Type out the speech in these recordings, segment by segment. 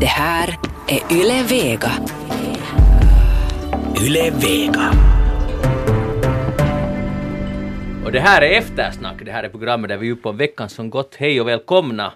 Det här är Yle Vega. Yle Vega. Och det här är Eftersnack, det här är programmet där vi är uppe på veckan som gått. Hej och välkomna!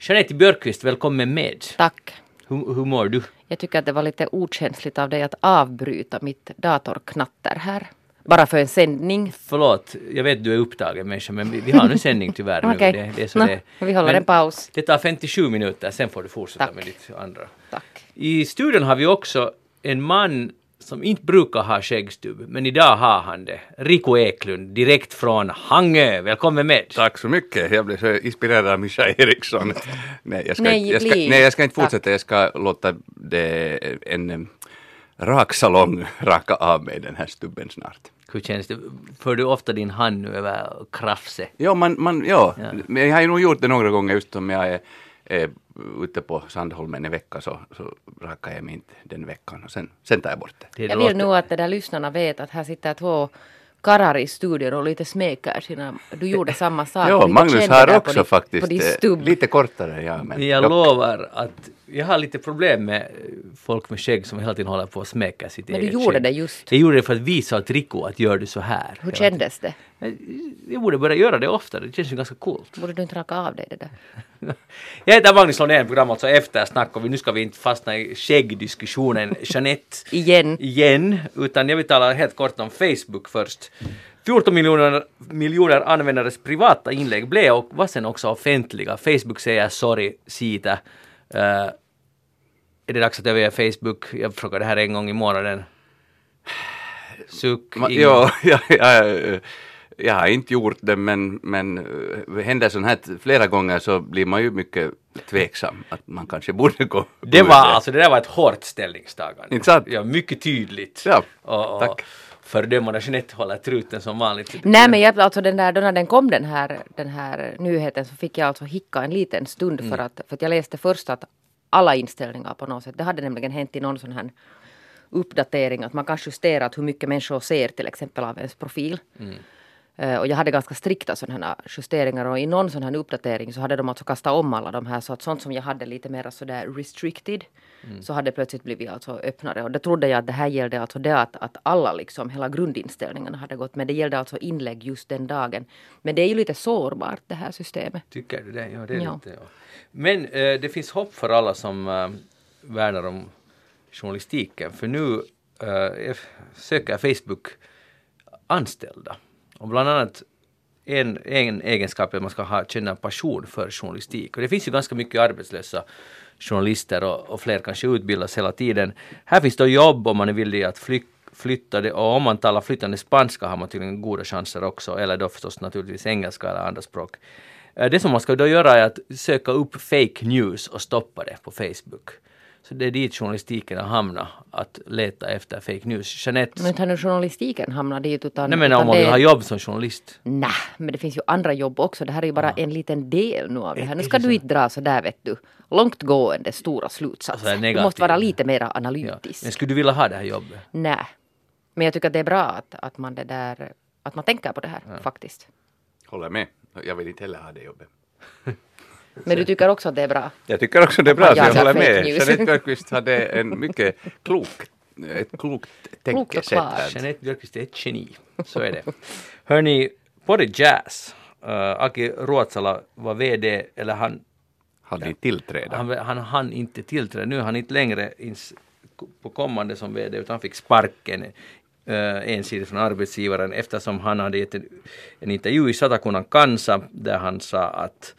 Jeanette Björkqvist, välkommen med. Tack. Hur, hur mår du? Jag tycker att det var lite okänsligt av dig att avbryta mitt datorknatter här. Bara för en sändning. Förlåt, jag vet du är upptagen människa men vi, vi har nu sändning tyvärr nu. Okej. Det, det är så Nå, det vi håller Men en paus. Det tar 57 minuter, sen får du fortsätta Tack. med ditt andra. Tack. I studion har vi också en man som inte brukar ha skäggstubb, men idag har han det. Rico Eklund, direkt från Hangö. Välkommen med! Tack så mycket. Jag blev så inspirerad av Mischa Eriksson. Nej, jag ska, Nej, inte, jag ska, nej, jag ska inte Tack. fortsätta. Jag ska låta det, en em, rak salong raka av mig den här stubben snart. Hur känns det? För du ofta din hand nu över krafse? Ja, man, man, ja. Ja. jag har ju nog gjort det några gånger just om jag är, är ute på Sandholmen en vecka så, så rakar jag mig inte den veckan och sen, sen tar jag bort det. Det Jag låter- vill nog att de där lyssnarna vet att här sitter två karlar i studion och lite smekar sina... Du gjorde samma sak. Ja, Magnus har också din- faktiskt På din eh, stubb. lite kortare. Ja, men Men jag dock. lovar att jag har lite problem med folk med skägg som hela tiden håller på att smäcka sitt Men du eget gjorde skägg. det just. Jag gjorde det för att visa åt Rico att gör du så här. Hur kändes det? tiden. Jag borde börja göra det oftare, det känns ju ganska coolt. Borde du inte raka av dig det där? Jag heter Magnus Lundén, program alltså Eftersnack och vi- nu ska vi inte fastna i skäggdiskussionen, Jeanette, Igen. igen, utan jag vill tala helt kort om Facebook först. 14 miljoner, miljoner användares privata inlägg blev och var sen också offentliga. Facebook säger sorry, Sita. Uh, är det dags att överge Facebook? Jag frågar det här en gång i månaden. Suck. Ma, ja, ja, ja, eh, jag har inte gjort det men, men eh, händer sånt här flera gånger så blir man ju mycket tveksam att man kanske borde gå Det var alltså, det där var ett hårt ställningstagande. Inte sant? Ja, mycket tydligt. Ja, och, och tack. Fördömande Jeanette håller truten som vanligt. Nej men jag, alltså den där, då när den kom den här, den här nyheten så fick jag alltså hicka en liten stund Mm. för, att, för att jag läste först att alla inställningar på något sätt, det hade nämligen hänt i någon sån här uppdatering att man kan justera hur mycket människor ser till exempel av ens profil. Mm. Eh, och jag hade ganska strikta sådana justeringar och i någon sån här uppdatering så hade de alltså kastat om alla de här så att sånt som jag hade lite mer sådär restricted Mm. så hade plötsligt blivit alltså öppnare och det trodde jag att det här gällde alltså det att, att alla liksom hela grundinställningarna hade gått men det gällde alltså inlägg just den dagen. Men det är ju lite sårbart det här systemet. Tycker du det? Ja, det är Ja. lite, ja. Men eh, det finns hopp för alla som eh, värnar om journalistiken. För nu eh, söker Facebook anställda. Och bland annat en, en egenskap är att man ska ha, känna passion för journalistik. Och det finns ju ganska mycket arbetslösa journalister och, och fler kanske utbildas hela tiden. Här finns då jobb om man är villig att fly, flytta det och om man talar flytande spanska har man tydligen goda chanser också. Eller då förstås naturligtvis engelska eller andra språk. Eh, Det som man ska då göra är att söka upp fake news och stoppa det på Facebook. Så det är dit journalistiken har hamnat, att leta efter fake news. Jeanette, Men inte har nu journalistiken hamnat dit utan... nej men utan om man det- vill ha jobb som journalist. Nej, men det finns ju andra jobb också. Det här är ju bara en liten del nu av det här. Nu Är ska det du så? inte dra så där vet du långtgående stora Alltså, slutsatser. Du negativ. måste vara lite mer Ja. analytisk. Men skulle du vilja ha det här jobbet? Nej. Men jag tycker att det är bra att, att man det där att man tänker på det här faktiskt. Håller med. Jag vill inte heller ha det jobbet. Men du tycker också att det är bra? Jag tycker också det är bra, så jag håller med. Jeanette Björkqvist hade en mycket klok, ett klokt tänkesätt. Jeanette Björkqvist är ett geni. Så är det. Hörni, på The Jazz, uh, Aki Ruotsala var VD, eller han, Hade inte tillträda. han, han hann inte tillträda. Nu är han inte längre ins, på kommande som VD utan han fick sparken uh, ensidigt från arbetsgivaren eftersom han hade gett en, en intervju i Satakunnan Kansa där han sa att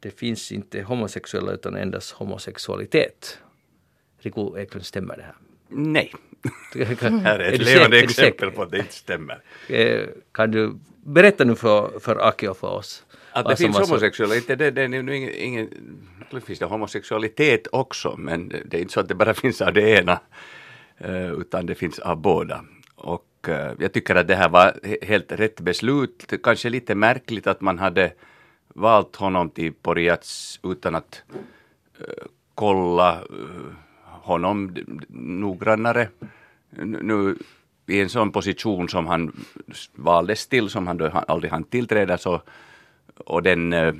det finns inte homosexuella utan endast homosexualitet. Riku Eklund, stämmer det här? Nej. Här är ett levande exempel på att det inte stämmer. Eh, Kan du berätta nu för, för Aki och för oss? Att det finns homosexualitet, det, det är nu ingen, finns det homosexualitet också, men det är inte så att det bara finns av det ena, eh, utan det finns av båda. Och eh, jag tycker att det här var he- helt rätt beslut. Kanske lite märkligt att man hade valt honom till Poriats utan att eh, kolla honom noggrannare. Nu i en sån position som han valdes till, som han då aldrig hann tillträda, så, och den eh,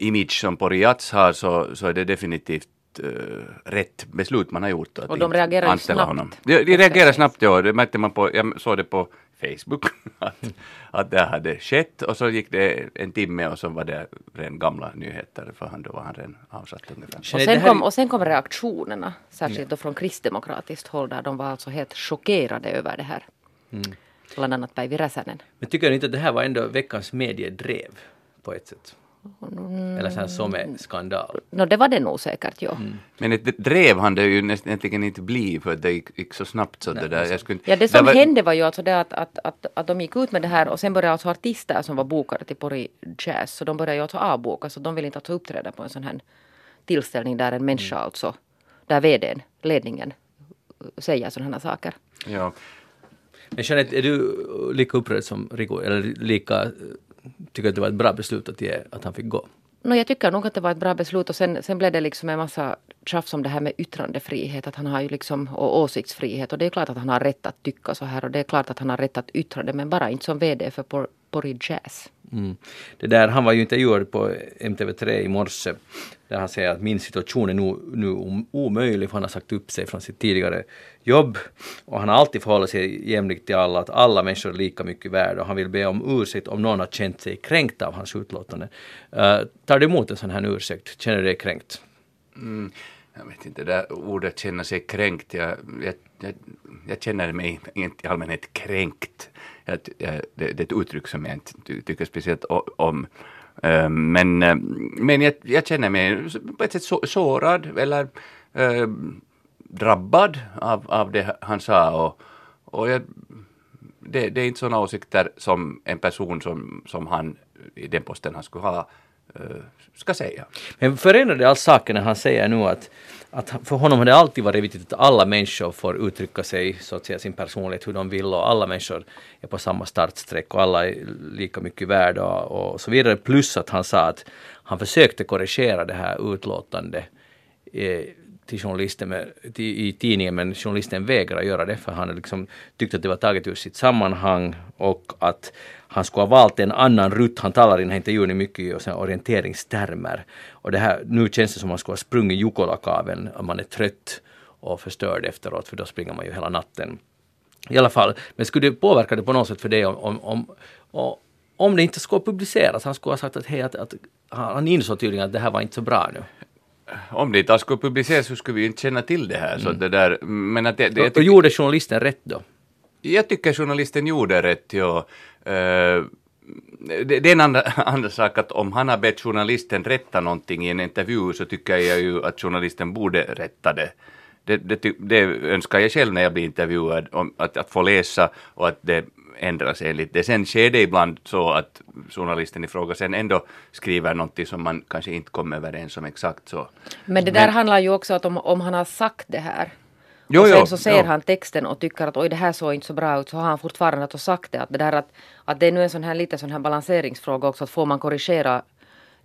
image som Poriats har, så, så är det definitivt uh, rätt beslut man har gjort. Att Och de reagerar snabbt Honom. De, de reagerar snabbt, ja. Det märkte man på, jag såg det på Facebook, att, att det hade skett och så gick det en timme och så var det ren gamla nyheter för han, då var han redan avsatt ungefär. Och sen, kom, och sen kom reaktionerna, särskilt då från kristdemokratiskt håll där de var alltså helt chockerade över det här. Mm. Bland annat Päivi Räsänen. Men tycker ni inte att det här var ändå veckans mediedrev på ett sätt? Eller sån här som är skandal. Nå, det var det nog säkert, ja. Men ett drev han det ju nästan egentligen inte bli för det gick, gick så snabbt så det där. Jag skulle, inte- Ja, det som var- hände var ju alltså det att, att, att, att de gick ut med det här och sen började alltså artister som var bokade till Pori Jazz, så de började ju alltså avboka, så de vill inte alltså uppträda på en sån här tillställning där en människa Mm. alltså, där vdn, ledningen, säger sådana här saker. Ja. Men Jeanette, är du lika upprörd som Rico? Eller lika, eh, tycker att det var ett bra beslut att, ge, att han fick gå? No, jag tycker nog att det var ett bra beslut och sen, sen blev det liksom en massa tjafs om det här med yttrandefrihet. Att han har ju liksom, och åsiktsfrihet och det är klart att han har rätt att tycka så här och det är klart att han har rätt att yttra det men bara inte som VD för Por- Jazz. Mm. Det där, han var ju intervjuad på MTV3 i morse där han säger att min situation är nu, nu omöjlig för han har sagt upp sig från sitt tidigare jobb och han har alltid förhållit sig jämlikt till alla, att alla människor är lika mycket värda och han vill be om ursäkt om någon har känt sig kränkt av hans utlåtande. Uh, tar du emot en sån här ursäkt? Känner du dig kränkt? Mm, jag vet inte, det där ordet känna sig kränkt, jag, jag, jag, jag känner mig inte i allmänhet kränkt. Jag, jag, det, det är ett uttryck som jag inte tycker speciellt om. Ehm, men eh, men jag, jag känner mig på ett sätt så, sårad eller eh, drabbad av, av det han sa. Och, och jag, det, det är inte sådana åsikter som en person som, som han i den posten han skulle ha eh, ska säga. Men förändrar det alls saken när han säger nu att, att för honom har det alltid varit viktigt att alla människor får uttrycka sig, så att säga, sin personlighet hur de vill och alla människor är på samma startsträck och alla är lika mycket värda och, och så vidare. Plus att han sa att han försökte korrigera det här utlåtandet eh, till journalisten med, till, i tidningen men journalisten vägrade göra det för han liksom tyckte att det var taget ur sitt sammanhang och att han skulle ha valt en annan rutt. Han talar i den här intervjun i mycket i orienteringstermer. Och det här, nu känns det som att man skulle ha sprungit Jukolakaven om man är trött och förstörd efteråt för då springer man ju hela natten. I alla fall, men skulle det påverka det på något sätt för dig om, om, om, om, om det inte skulle publiceras? Han skulle ha sagt att hej, att, att han insåg tydligen att det här var inte så bra nu. Om det inte alls skulle publiceras så skulle vi ju inte känna till det här. Så det där, men att det, det, och, och gjorde journalisten rätt då? jag tycker journalisten gjorde rätt. Ja. Eh, det, det är en andra, andra sak att om han har bett journalisten rätta någonting i en intervju så tycker jag ju att journalisten borde rätta det. Det, det, det önskar jag själv när jag blir intervjuad, om, att, att få läsa och att det ändras enligt det. Sen sker det ibland så att journalisten i fråga sen ändå skriver någonting som man kanske inte kommer överens om exakt så. Men det där handlar ju också om om han har sagt det här. Jo, och sen så ser jo. han texten och tycker att oj det här såg inte så bra ut så har han fortfarande att sagt det. Att det, där att, att det är nu en sån här lite sån här balanseringsfråga också att får man korrigera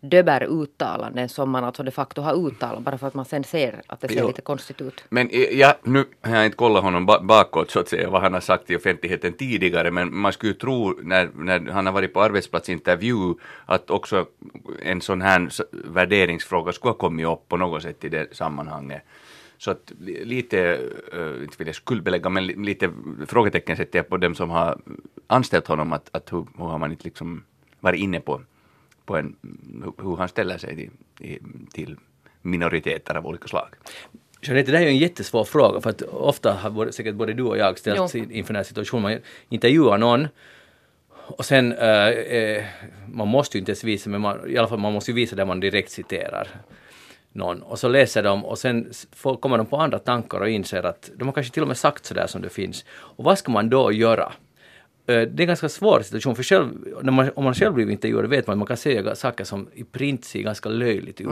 döber uttalanden som man alltså de facto har uttalat bara för att man sen ser att det ser Jo. lite konstigt ut. Men eh, ja, nu har jag inte kollat honom ba- bakåt så att säga vad han har sagt i offentligheten tidigare men man skulle ju tro när, när han har varit på arbetsplatsintervju att också en sån här värderingsfråga skulle ha kommit upp på något sätt i det sammanhanget. Så att li- lite, uh, inte vill jag skuldbelägga, men li- lite frågetecken sätter jag på dem som har anställt honom att, att hur, hur har man inte liksom varit inne på, på en, hur, han ställer sig till, till minoriteter av olika slag. Jeanette, det här är ju en jättesvår fråga för att ofta har både, säkert både du och jag ställts Jo. inför den här situationen. Man intervjuar någon och sen, eh, eh, man måste ju inte ens visa, men man, i alla fall man måste ju visa där man direkt citerar någon. Och så läser de och sen får, kommer de på andra tankar och inser att de har kanske till och med sagt sådär som det finns. Och vad ska man då göra? Eh, Det är en ganska svår situation, för själv, när man, om man själv blir intervjuad vet man att man kan säga saker som i print ser ganska löjligt ut.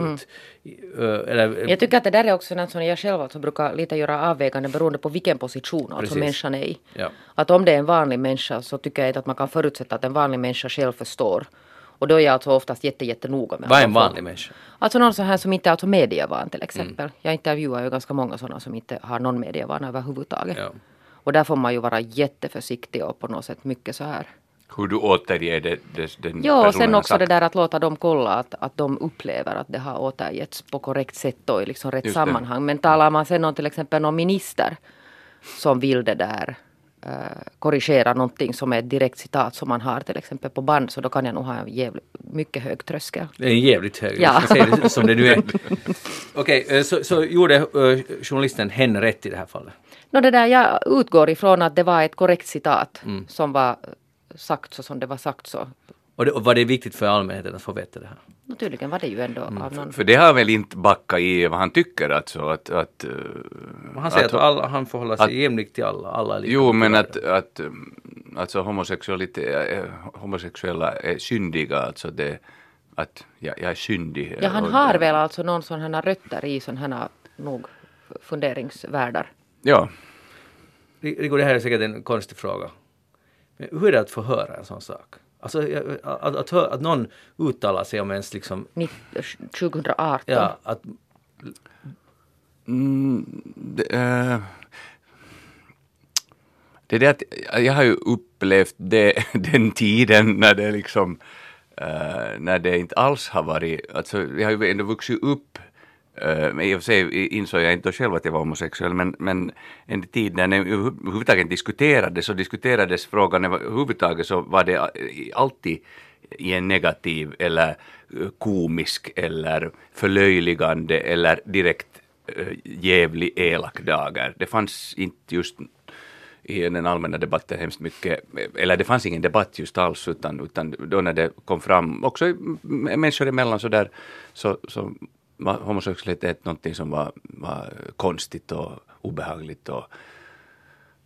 I- eh, Eller, Jag tycker att det där är också något som jag själv alltså brukar lite göra avvägande beroende på vilken position alltså Precis. människan är i. Ja. Att om det är en vanlig människa så tycker jag inte att man kan förutsätta att en vanlig människa själv förstår. Och då är jag alltså oftast jätte, jättenoga med vad är en vanlig människa? Alltså någon sån här som inte är alltså medievan till exempel. Mm. Jag intervjuar ju ganska många sådana som inte har någon medievana överhuvudtaget. Ja. Och där får man ju vara jätteförsiktig och på något sätt mycket så här. Hur du återger det, det den Ja, och sen också sagt. det där att låta dem kolla att, att de upplever att det har återgetts på korrekt sätt och i liksom rätt Just det. sammanhang. Men talar man sen om till exempel någon minister som vill det där eh, korrigera någonting som är ett direkt citat som man har till exempel på band så då kan jag nog ha en jävligt, mycket hög tröskel. Det är en jävligt hög, Ja. jag ska säga det som det nu är. Okej, eh, så, så gjorde eh, journalisten henne rätt i det här fallet? Nå det där jag utgår ifrån att det var ett korrekt citat Mm. som var sagt så som det var sagt så. Och, det, och var det viktigt för allmänheten att få veta det här? Nå, tydligen var det ju ändå Mm. av någon... För det har väl inte backat i vad han tycker alltså att, att, eh, Han säger att, att- alla, han förhåller sig att- jämlikt till alla. alla är lika Jo, men att, att um, alltså homosexualitet, eh, homosexuella är syndiga, alltså det, att jag, jag är syndig. Ja, han har väl alltså någon sån här rötter i sån här nog funderingsvärldar. Ja, Rigo, det här är säkert en konstig fråga. Men hur är det att få höra en sån sak? Alltså jag- att, att, hö- att någon uttalar sig om ens liksom, Nitt- 2018. ja, att mm, det, eh, det är det att jag har ju upplevt det, den tiden när det liksom eh, när det inte alls har varit, alltså vi har ju ändå vuxit upp Uh, men i och för sig insåg jag inte själv att jag var homosexuell, men, men en tid när det överhuvudtaget diskuterades så diskuterades frågan eh, överhuvudtaget så var det eh, alltid i en negativ eller komisk eller förlöjligande eller direkt uh, jävlig elak dagar. Det fanns inte just i den allmänna debatten hemskt mycket, eller det fanns ingen debatt just alls, utan, utan då när det kom fram, också människor emellan så där, så, så homosexualitet någonting som var, var konstigt och obehagligt och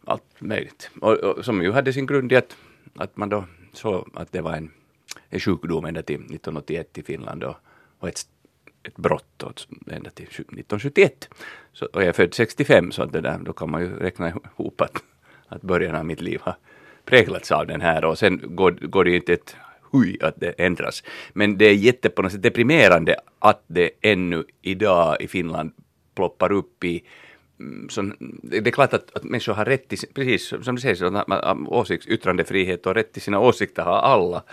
allt möjligt. Och, och som ju hade sin grund i att, att man då såg att det var en, en sjukdom ända till 1981 i Finland och, och ett, ett brott ända till 1971. Så, och jag är född 65 så att det där, då kan man ju räkna ihop att, att början av mitt liv har präglats av den här och sen går, går det ju inte ett hui att det ändras. Men det är jätte på något sätt deprimerande att det ännu idag i Finland ploppar upp i mm, så, det är klart att, att människor har rätt till, precis som du säger, så att åsikts, yttrandefrihet och rätt till sina åsikter har alla.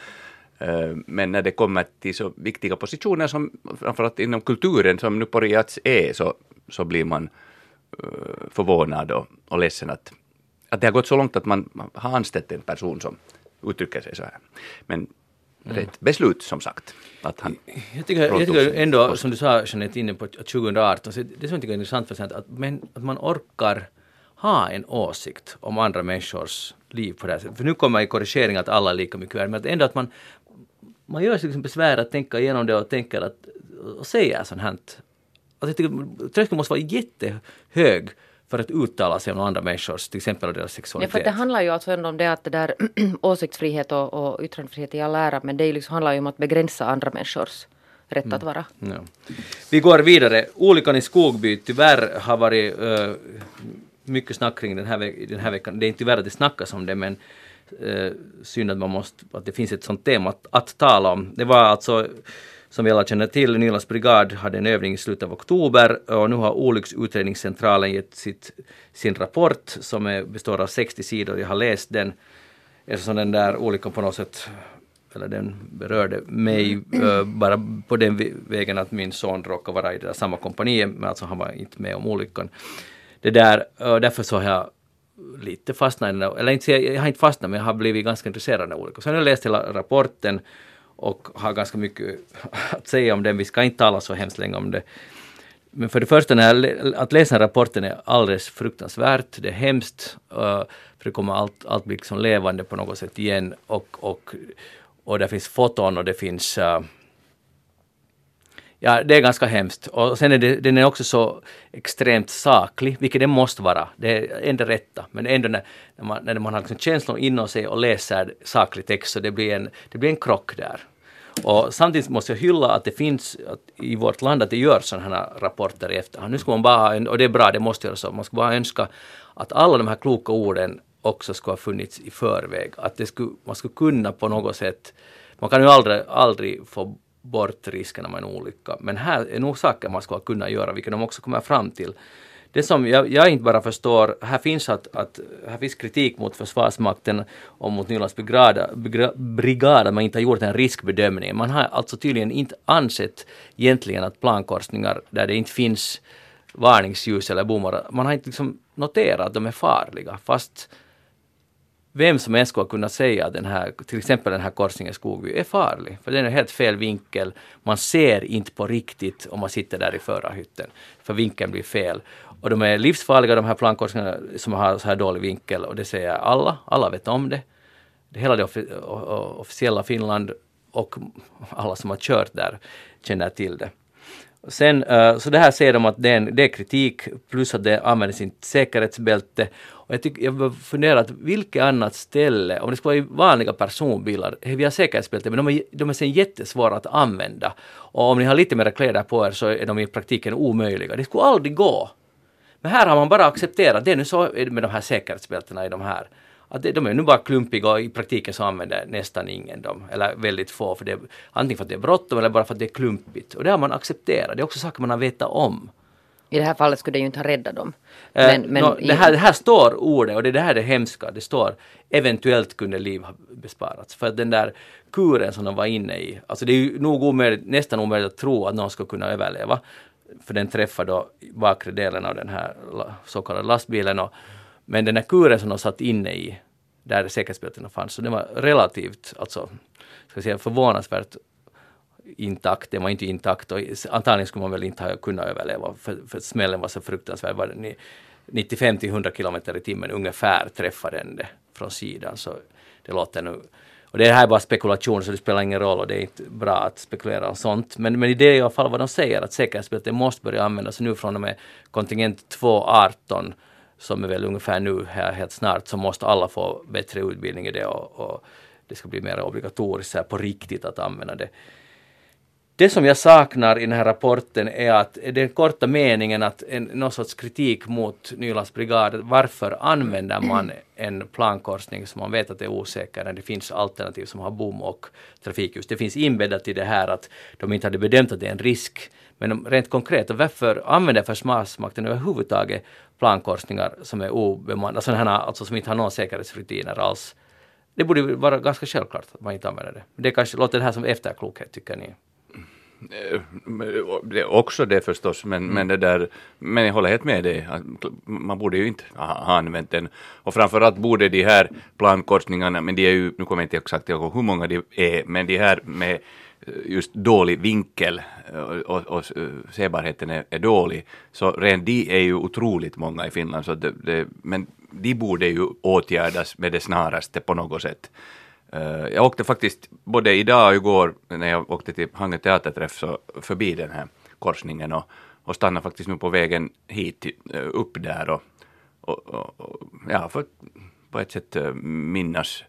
Eh, men när det kommer till så viktiga positioner som framförallt inom kulturen som nu på Riats är så, så blir man eh, förvånad och, och ledsen att, att det har gått så långt att man man har anställt en person som uttrycker sig så här. Men rätt beslut som sagt. Att han Jag tycker, jag tycker ändå, som du sa Jeanette, inne på 2018, så det som jag tycker är intressant för att, men, att man orkar ha en åsikt om andra människors liv på det här sättet. För nu kommer i korrigering att alla är lika mycket värda, men att ändå att man, man gör sig liksom besvär att tänka igenom det och tänker att, och säga sånt här. Alltså jag tycker tröskeln måste vara jättehög för att uttala sig om andra människors, till exempel deras Ja, sexualitet. för det handlar ju alltså ändå om det att det där åsiktsfrihet och, och yttrandefrihet i all ära men det liksom, handlar ju om att begränsa andra människors rätt Mm. att vara. Ja. Vi går vidare. Olyckan i Skogby tyvärr har varit uh, mycket snack kring den här, den här veckan. Det är inte tyvärr att det snackas om det men uh, synd att, man måste, att det finns ett sånt tema att, att tala om. Det var alltså som vi alla känner till, Nylands brigad hade en övning i slutet av oktober och nu har Olycksutredningscentralen gett sitt, sin rapport som är, består av 60 sidor. Jag har läst den eftersom den där olyckan på något sätt eller den berörde mig eh, bara på den vä- vägen att min son råkade vara i det där samma kompani, men alltså han var inte med om olyckan. Det där, uh, därför så har jag lite fastnat eller inte, jag har inte fastnat men jag har blivit ganska intresserad av olyckan. Så jag har läst hela rapporten och har ganska mycket att säga om den. Vi ska inte tala så hemskt länge om det. Men för det första, när att läsa rapporten är alldeles fruktansvärt. Det är hemskt. Eh, för det kommer allt, allt bli liksom levande på något sätt igen. Och, och, och det finns foton och det finns... Eh, Ja, det är ganska hemskt. Och sen är det, den är också så extremt saklig, vilket den måste vara. Det är ändå rätta. Men ändå när, när, man, när man har liksom känslor inom sig och läser saklig text så det blir en, det blir en krock där. Och samtidigt måste jag hylla att det finns att i vårt land att det görs sådana här rapporter i efterhand. Nu ska man bara, och det är bra, det måste göras så, man ska bara önska att alla de här kloka orden också skulle ha funnits i förväg. Att det skulle, man skulle kunna på något sätt, man kan ju aldrig, aldrig få bort risken med en olycka, men här är nog saker man skulle kunna göra, vilket de också kommer fram till. det som jag, jag inte bara förstår, här finns, att, att, här finns kritik mot Försvarsmakten och mot Nylands brigad, brigad att man inte har gjort en riskbedömning. Man har alltså tydligen inte ansett egentligen att plankorsningar där det inte finns varningsljus eller bommar, man har inte liksom noterat att de är farliga fast vem som än skulle kunna säga att den här, till exempel den här korsningen Skogby är farlig. För den är helt fel vinkel. Man ser inte på riktigt om man sitter där i förarhytten. För vinkeln blir fel. Och de är livsfarliga de här plankorsningarna som har så här dålig vinkel och det säger alla. Alla vet om det. Hela det officiella Finland och alla som har kört där känner till det. Sen, eh, så det här säger de att det är, en, det är kritik plus att det används inte säkerhetsbälte. Och jag, tycker, jag funderar att vilket annat ställe, om det skulle vara i vanliga personbilar, vi har säkerhetsbälte men de är, de är sen jättesvåra att använda. Och om ni har lite mer kläder på er så är de i praktiken omöjliga. Det skulle aldrig gå. Men här har man bara accepterat, det är nu så med de här säkerhetsbältena i de här att de är nu bara klumpiga och i praktiken så använder nästan ingen dem, eller väldigt få, för det, antingen för att det är bråttom eller bara för att det är klumpigt. Och det har man accepterat, det är också saker man har vetat om. I det här fallet skulle det ju inte ha räddat dem. Eh, men, men no, det, här, det här står ordet och det, det här är det hemska. Det står eventuellt kunde liv ha besparats. För att den där kuren som de var inne i, alltså det är ju nog omöjligt, nästan omöjligt att tro att någon ska kunna överleva. För den träffar då bakre delen av den här så kallade lastbilen. Och, men den här kuren som de satt inne i, där säkerhetsbältena fanns, så den var relativt, alltså, ska säga förvånansvärt intakt. Den var inte intakt och antagligen skulle man väl inte ha kunnat överleva för, för smällen var så fruktansvärd. Var den 95 till 100 kilometer i timmen ungefär träffade den det från sidan. Så det låter nu och det här är bara spekulation så det spelar ingen roll och det är inte bra att spekulera om sånt. Men, men i det i alla fall vad de säger att säkerhetsbältet måste börja användas nu från och med kontingent 218 som är väl ungefär nu här helt snart, så måste alla få bättre utbildning i det och, och det ska bli mer obligatoriskt här på riktigt att använda det. Det som jag saknar i den här rapporten är att den korta meningen att en, någon sorts kritik mot Nylands brigad, varför använder man en plankorsning som man vet att är osäker när det finns alternativ som har bom och trafikljus. Det finns inbäddat i det här att de inte hade bedömt att det är en risk. Men rent konkret, varför använder Försvarsmakten överhuvudtaget plankorsningar som är obemannade, alltså, alltså som inte har några säkerhetsrutiner alls? Det borde vara ganska självklart att man inte använder det. Det kanske låter det här som efterklokhet, tycker ni? Eh, det är också det förstås, men, mm. men, det där, men jag håller helt med dig. Man borde ju inte ha använt den. Och framförallt borde de här plankorsningarna, men de är ju, nu kommer jag inte exakt ihåg hur många de är, men de här med just dålig vinkel och, och, och sebarheten är, är, dålig, så rent de är ju otroligt många i Finland. Så det, det, men de borde ju åtgärdas med det snaraste på något sätt. Uh, jag åkte faktiskt både idag och igår när jag åkte till Hangö teaterträff så förbi den här korsningen och, och stannade faktiskt nu på vägen hit eh, upp där och, och, och, ja, för på ett sätt eh, minnas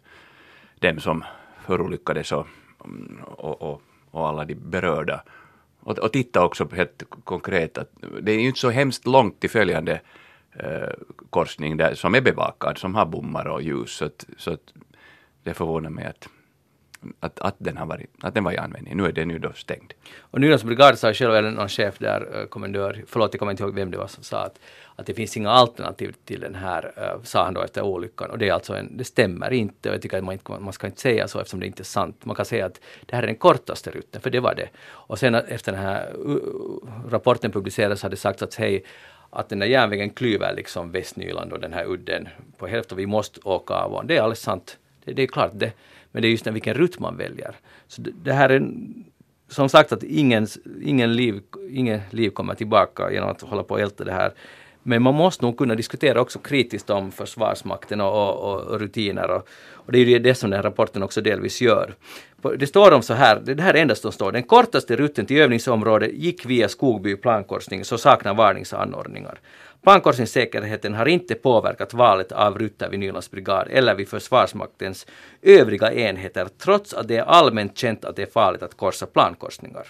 dem som förolyckades och, och, och, och alla de berörda. Och, och titta också helt konkret att det är ju inte så hemskt långt till följande korsning där, som är bevakad, som har bommar och ljus. Så, att, så att det förvånar mig att, att, att, den har varit, att den var i användning. Nu är den ju då stängd. Och Nylands brigad sa själv, eller någon chef där, eh, kommendör, förlåt jag kommer inte ihåg vem det var som sa att, att det finns inga alternativ till den här, eh, sa han då efter olyckan. Och det är alltså en, det stämmer inte och jag tycker att man, inte, man ska inte säga så eftersom det inte är sant. Man kan säga att det här är den kortaste rutten, för det var det. Och sen efter den här uh, uh, rapporten publicerades hade det sagts att hej, att den där järnvägen klyver liksom Västnyland och den här udden på hälften. Vi måste åka av och det är alldeles sant. Det, det är klart det. Men det är just den vilken rutt man väljer. Så det, det här är som sagt att ingen, ingen, liv, ingen liv kommer tillbaka genom att hålla på och älta det här. Men man måste nog kunna diskutera också kritiskt om Försvarsmakten och, och, och rutiner. Och, och, det är ju det som den här rapporten också delvis gör. Det står om så här, det här är endast som står. Den kortaste rutten till övningsområdet gick via Skogby plankorsning så saknar varningsanordningar. Plankorsningssäkerheten har inte påverkat valet av rutter vid Nylands brigad eller vid Försvarsmaktens övriga enheter trots att det är allmänt känt att det är farligt att korsa plankorsningar.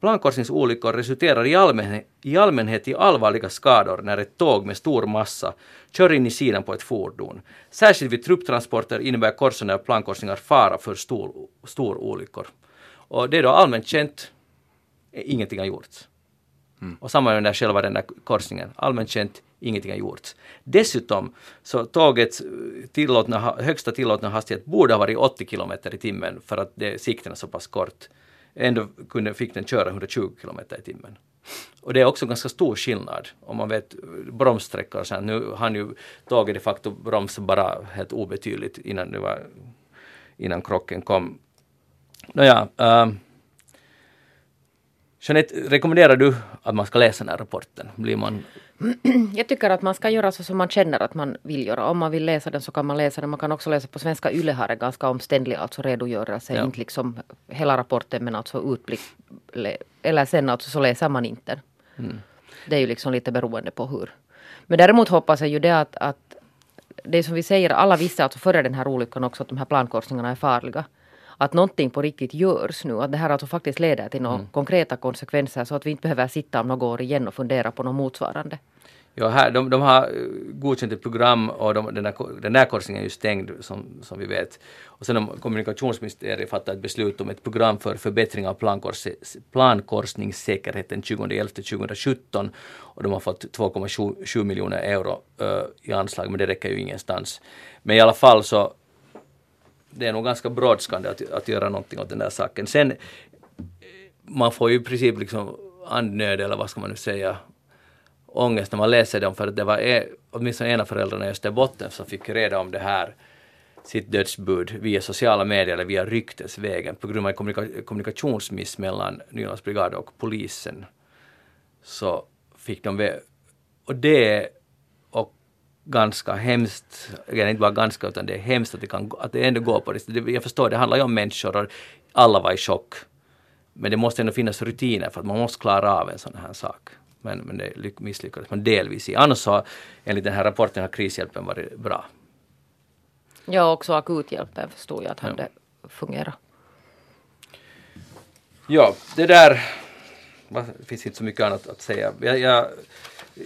Plankorsningsolyckor resulterar i allmänhet, i allmänhet i allvarliga skador när ett tåg med stor massa kör in i sidan på ett fordon. Särskilt vid trupptransporter innebär korsande av plankorsningar fara för stor, stor olyckor. Och det är då allmänt känt, ingenting har gjorts. Mm. Och samma med den där själva den där korsningen. Allmänt känt, ingenting har gjorts. Dessutom så tågets eh, tillåtna, högsta tillåtna hastighet borde ha varit 80 kilometer i timmen för att det, sikten är så pass kort. Ändå kunde, fick den köra 120 kilometer i timmen. Och det är också ganska stor skillnad om man vet eh, bromssträckor och så här. Nu hann ju tåget de facto bromsa bara helt obetydligt innan, det var, innan krocken kom. Nåja, um, Jeanette, rekommenderar du att man ska läsa den här rapporten? Blir man... Jag tycker att man ska göra så som man känner att man vill göra. Om man vill läsa den så kan man läsa den. Man kan också läsa på svenska. Yle har en ganska omständlig alltså redogörelse. Ja. Inte liksom hela rapporten men alltså utblick. le- Eller sen alltså så läser man inte. Det är ju liksom lite beroende på hur. Men däremot hoppas jag ju det att, att det som vi säger, alla visste alltså före den här olyckan också att de här plankorsningarna är farliga. Att någonting på riktigt görs nu, att det här alltså faktiskt leder till några konkreta konsekvenser så att vi inte behöver sitta om några år igen och fundera på något motsvarande. Ja, här, de, de har eh, godkänt ett program och de, den, där, den där korsningen är ju stängd som, som vi vet. Och sen har kommunikationsministeriet fattat ett beslut om ett program för förbättring av plankors, plankorsningssäkerheten 2011-2017 och de har fått 2,7 miljoner euro eh, i anslag men det räcker ju ingenstans. Men i alla fall så det är nog ganska brådskande att, att göra någonting åt den där saken. Sen, man får ju i princip liksom andnöd eller vad ska man nu säga, ångest när man läser dem för att det var e, åtminstone en av föräldrarna i Österbotten som fick reda om det här sitt dödsbud via sociala medier eller via ryktesvägen på grund av kommunika- kommunikationsmiss mellan Nylandsbrigaden och polisen. Så fick de och det är ganska hemskt, eller inte bara ganska utan det är hemskt att det, kan, att det ändå går på det sättet. Jag förstår, det handlar ju om människor och alla var i chock. Men det måste ändå finnas rutiner för att man måste klara av en sån här sak. Men, men det lyck- misslyckades man delvis i. Annars så, enligt den här rapporten har krishjälpen varit bra. Ja, också akuthjälpen förstod jag att hade fungerat. Ja, det där det finns inte så mycket annat att säga. Jag, jag,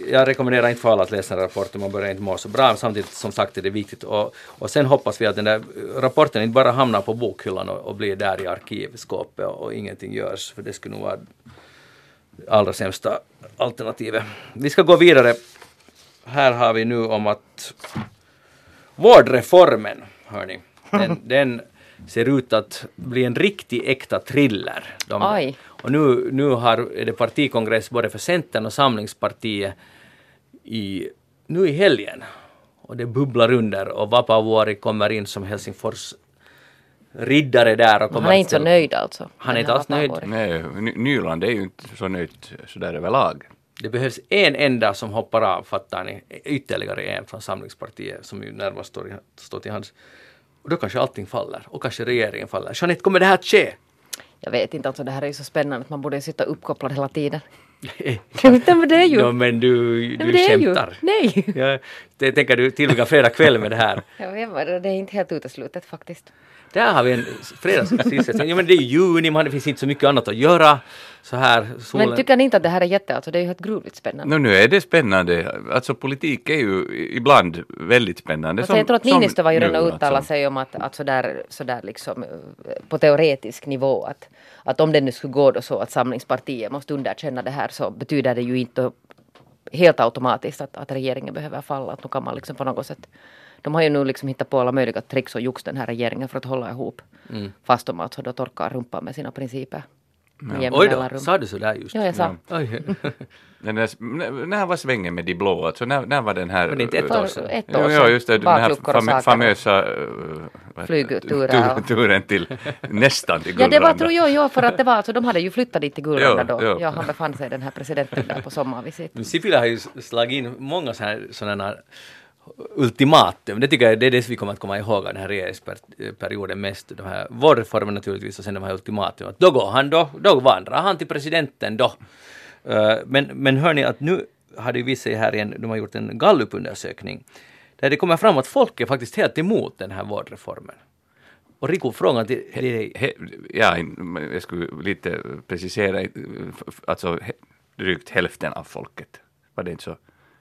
jag rekommenderar inte för alla att läsa den här rapporten, man börjar inte må så bra. Samtidigt som sagt är det viktigt. Och, och sen hoppas vi att den där rapporten inte bara hamnar på bokhyllan och, och blir där i arkivskåpet och, och ingenting görs. För det skulle nog vara allra sämsta alternativet. Vi ska gå vidare. Här har vi nu om att vårdreformen, hörni, den, den ser ut att bli en riktig äkta thriller. De. Och nu, nu har, är det partikongress både för Centern och Samlingspartiet i, nu i helgen. Och det bubblar under och Vapavuori kommer in som Helsingfors riddare där. Och kommer han är inte så nöjd alltså. Han är inte alls nöjd. Nej, Ny- Nyland är ju inte så nöjd sådär överlag. Det behövs en enda som hoppar av, fattar ni? Ytterligare en från Samlingspartiet som ju närmast står, i, står till hands. Och då kanske allting faller och kanske regeringen faller. Jeanette, kommer det här att ske? Jag vet inte, alltså det här är ju så spännande att man borde sitta uppkopplad hela tiden. Nej, men det är ju... No, men du, Nej, du men det ju... skämtar. Nej. Ja, det tänker du tillbringa fredag kväll med det här. Jag vad, det är inte helt uteslutet faktiskt. Där har vi en fredagssysselsättning. Ja men det är juni, man, det finns inte så mycket annat att göra. Så här, solen... Men tycker ni inte att det här är jätte, alltså det är ju helt gruvligt spännande. Nå, nu är det spännande. Alltså politik är ju ibland väldigt spännande. Alltså, jag tror att Niinistö var ju redan uttalat alltså. sig om att, att sådär, sådär liksom eh, på teoretisk nivå att, att om det nu skulle gå då så att Samlingspartiet måste underkänna det här så betyder det ju inte helt automatiskt att, att regeringen behöver falla. Att nu kan man liksom på något sätt de har ju nu liksom hittat på alla möjliga tricks och jox den här regeringen för att hålla ihop. Mm. Fast de alltså då torkar rumpan med sina principer. Jämna Oj då, sa du så där just? Ja, jag sa. Den där, när, när var svängen med de blå? Alltså, när, när var den här... Det inte ett För år sedan. ett år Ja, sedan. ja, just det. Den här fam- famösa uh, och- Tu- turen till nästan till Ja Gullranda. det var tror jag, ja, för att det var alltså, de hade ju flyttat dit till Gullranda då. jo. Ja, han befann sig den här presidenten där på sommarvisit. Sipilä har ju slagit in många sådana här, sådana här ultimatum. Det tycker jag det är det vi kommer att komma ihåg av den här regeringsperioden mest. De här vårdreformen naturligtvis och sen de här ultimatum. Att Då går han då, då vandrar han till presidenten då. Eh, men, men hör ni att nu har det visat sig här igen, de har gjort en gallupundersökning där det kommer fram att folk är faktiskt helt emot den här vårdreformen. Och Riku, frågan till dig. He, ja, jag skulle lite precisera, eh, alltså drygt hälften av folket. Var det inte så?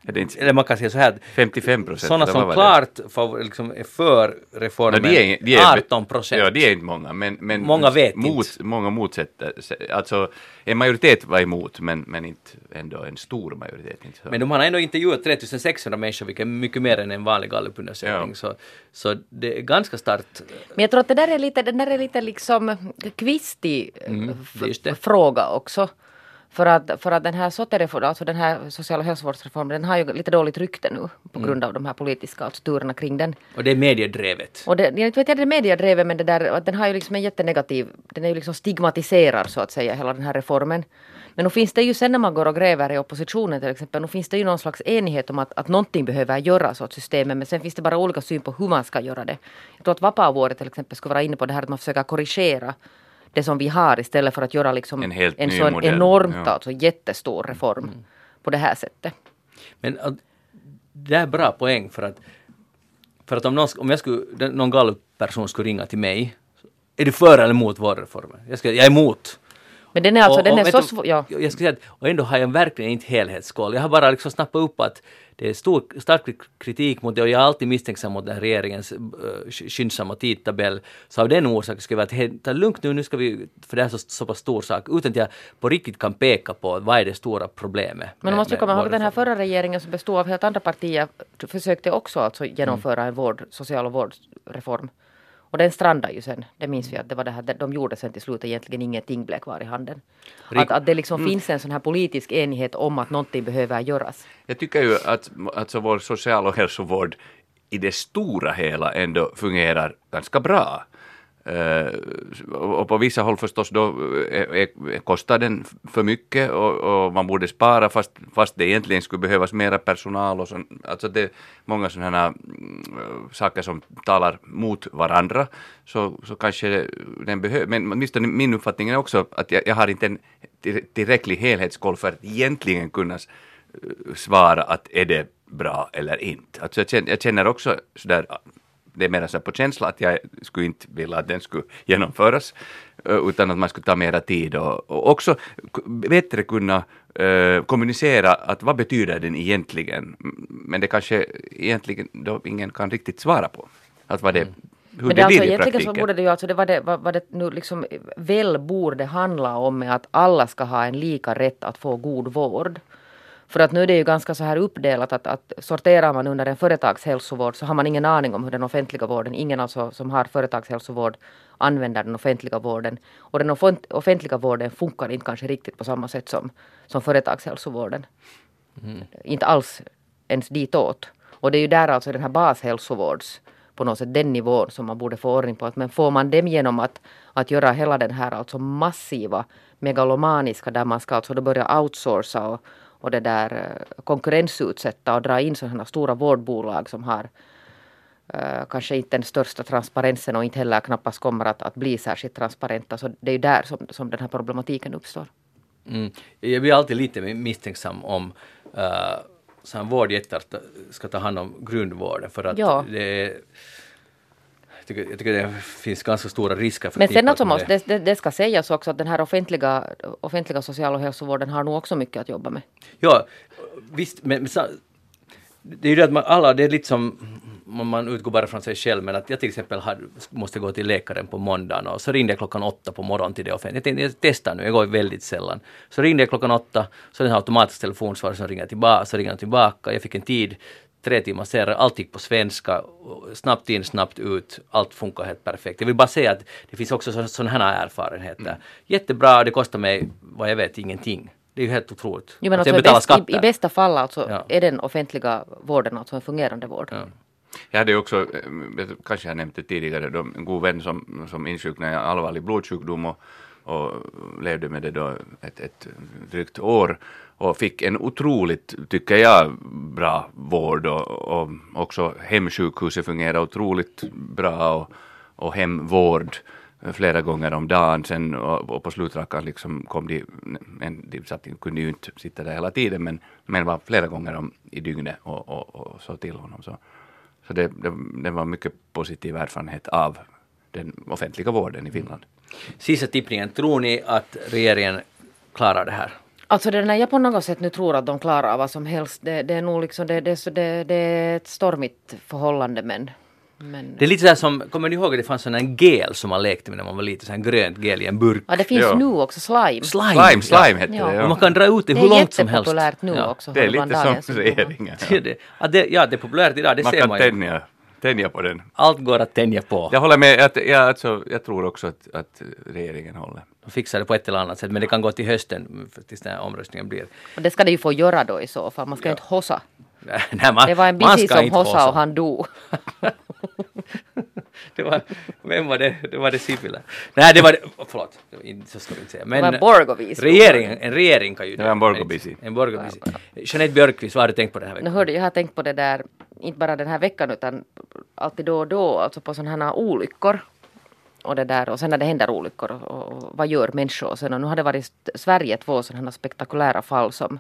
Är det inte eller man kan säga så här, 55 procent? sådana som klart favor, liksom är för reformen, No, de är, de är, 18 procent. Ja, det är inte många, men, men Många vet mot, inte. Många motsätter. Alltså, en majoritet var emot, men, men inte ändå en stor majoritet. Inte så. Men de har ändå intervjuat 3600 människor, vilket är mycket mer än en vanlig gallupundersökning. Ja. Så, så det är ganska starkt. Men jag tror att det där är lite, den där är lite liksom kvistig Mm, det det. fråga också. För att, för att den här SOTE-reformen, alltså den här social och hälsovårdsreformen, den har ju lite dåligt rykte nu på Mm. grund av de här politiska alltså, turerna kring den. Och det är mediedrevet. Och det, jag vet inte, det är mediedrevet men det där, den har ju liksom en jättenegativ, den är ju liksom stigmatiserar så att säga hela den här reformen. Men nu finns det ju sen när man går och gräver i oppositionen till exempel, nu finns det ju någon slags enighet om att, att någonting behöver göras åt systemet men sen finns det bara olika syn på hur man ska göra det. Jag tror att Vapaavuori till exempel skulle vara inne på det här att man försöker korrigera det som vi har istället för att göra liksom En helt ny sån modell, enormt, ja. alltså jättestor reform på det här sättet. Men att, det är bra poäng för att, för att om, någon, om jag skulle, någon gallup-person skulle ringa till mig, är du för eller emot vår reform? Jag, ska, jag är emot. Men den är alltså, Och- den är så svår, ja. Jag skulle säga att, och ändå har jag verkligen inte helhetskoll. Jag har bara liksom snappat upp att det är stor, stark kritik mot det och jag är alltid misstänksam mot den här regeringens uh, skyndsamma tidtabell. Så av den orsaken skulle jag vara att ta lugnt nu, nu ska vi, för det här är så, så pass stor sak, utan att jag på riktigt kan peka på vad är det stora problemet. Men man måste ju komma ihåg att den här förra regeringen som bestod av helt andra partier försökte också alltså genomföra en vård, social och vårdreform. Och den strandade ju sen. Det minns vi att det var det här, de gjorde sen till slut egentligen ingenting blev kvar i handen. Att, att det liksom finns en sån här politisk enighet om att någonting behöver göras. Jag tycker ju att alltså vår social och hälsovård i det stora hela ändå fungerar ganska bra. Eh, och på vissa håll förstås då är, är, kostar den för mycket och, och man borde spara fast, fast det egentligen skulle behövas mera personal och så, alltså det är många sådana mm, saker som talar mot varandra så, så kanske den behövs. Men åtminstone min uppfattning är också att jag, jag har inte en tillräcklig helhetskoll för att egentligen kunna svara att är det bra eller inte. Alltså jag, känner, jag känner också sådär, det är mer så på känsla att jag skulle inte vilja att den skulle genomföras, eh, utan att man skulle ta mera tid och, och också bättre kunna eh, kommunicera att vad betyder den egentligen? Men det kanske egentligen då ingen kan riktigt svara på. Att vad det, hur Men det, det alltså egentligen så borde det ju alltså, det var det, vad, vad det nu liksom väl borde handla om är att alla ska ha en lika rätt att få god vård. För att nu är det ju ganska så här uppdelat att, att sorterar man under en företagshälsovård så har man ingen aning om hur den offentliga vården, ingen alltså som har företagshälsovård använder den offentliga vården. Och den offent- offentliga vården funkar inte kanske riktigt på samma sätt som, som företagshälsovården. Inte alls ens ditåt. Och det är ju där alltså den här bashälsovårds på något sätt den nivån som man borde få ordning på. Men får man dem genom att, att göra hela den här alltså massiva megalomaniska där man ska alltså då börja outsourca och, och det där eh, konkurrensutsätta och dra in sådana stora vårdbolag som har eh, kanske inte den största transparensen och inte heller knappast kommer att, att bli särskilt transparenta. Så det är ju där som, som den här problematiken uppstår. Mm. Jag blir alltid lite misstänksam om uh, vårdjättar ta- ska ta hand om grundvården för att Ja. det är tycker, jag tycker det finns ganska stora risker Men sen alltså måste, det, det, det ska sägas också att den här offentliga, offentliga social och hälsovården har nog också mycket att jobba med. Ja, visst, men, men det är ju det att man, alla, det är lite som, om man utgår bara från sig själv, men att jag till exempel har, måste gå till läkaren på måndagen och så ringde jag klockan åtta på morgonen till det offentliga. Jag tänkte, jag testar nu, jag går väldigt sällan. Så ringde jag klockan åtta, så den har automatisk telefonsvarare som ringer tillbaka, så ringer tillbaka, jag fick en tid, tre timmar senare, allt gick på svenska, snabbt in, snabbt ut, allt funkar helt perfekt. Jag vill bara säga att det finns också sådana här erfarenheter. Jättebra, det kostar mig, vad jag vet, ingenting. Det är ju helt otroligt. Jo, men alltså jag i, betalar bäst, skatter. i, I bästa fall alltså Ja. är den offentliga vården alltså en fungerande vård. Ja. Jag hade också, eh, kanske jag nämnt det tidigare, då, en god vän som, som insjuknade i allvarlig blodsjukdom och, och levde med det då ett, ett drygt år och fick en otroligt, tycker jag, bra vård och, och också hemsjukhuset fungerade otroligt bra och, och hemvård flera gånger om dagen sen och, och på slutrakan liksom kom de, en, de satt, kunde ju inte sitta där hela tiden men, men var flera gånger om i dygnet och, och, och så till honom. Så. Så det, det, det var mycket positiv erfarenhet av den offentliga vården i Finland. Mm. Sista tippningen, tror ni att regeringen klarar det här? Alltså det när jag på något sätt nu tror att de klarar vad som helst, det, det är nog liksom, det, det, det, det är ett stormigt förhållande men, men Det är lite sådär som, kommer ni ihåg att det fanns sån här gel som man lekte med när man var liten, sån här grönt gel i en burk. Ja, det finns Ja. nu också slime. Slime! Slime, slime hette Ja. det. Och Ja. man kan dra ut det Det hur är långt som helst. jättepopulärt nu Ja. också. Det är man lite som regeringen. Det är det. Ja, det, ja, det är populärt idag, det Man ser kan man ju. tänja, tänja på den. Allt går att tänja på. Jag håller med, att, jag, alltså, jag tror också att, att regeringen håller. De fixar det på ett eller annat sätt, men det kan gå till hösten för tills den här omröstningen blir. Och det ska det ju få göra då i så fall. Man ska ju inte hossa. Nej, man, Det var en ska som hossa. och han dog. det var, vem var det? Det var det Sipilä. Nej, det var det, förlåt, det så ska vi inte säga. Men var Borgovis. regeringen, en regering kan ju Det var en Borgovisi. inte- En Borgovisi. Jeanette Björkqvist, vad har du tänkt på den här veckan? hörde, jag har tänkt på det där, inte bara den här veckan utan alltid då och då, alltså på sådana här olyckor. Och det där, och sen när det händer olyckor, och, och, vad gör människor? Och sen, och nu har det varit i Sverige två sådana här spektakulära fall som,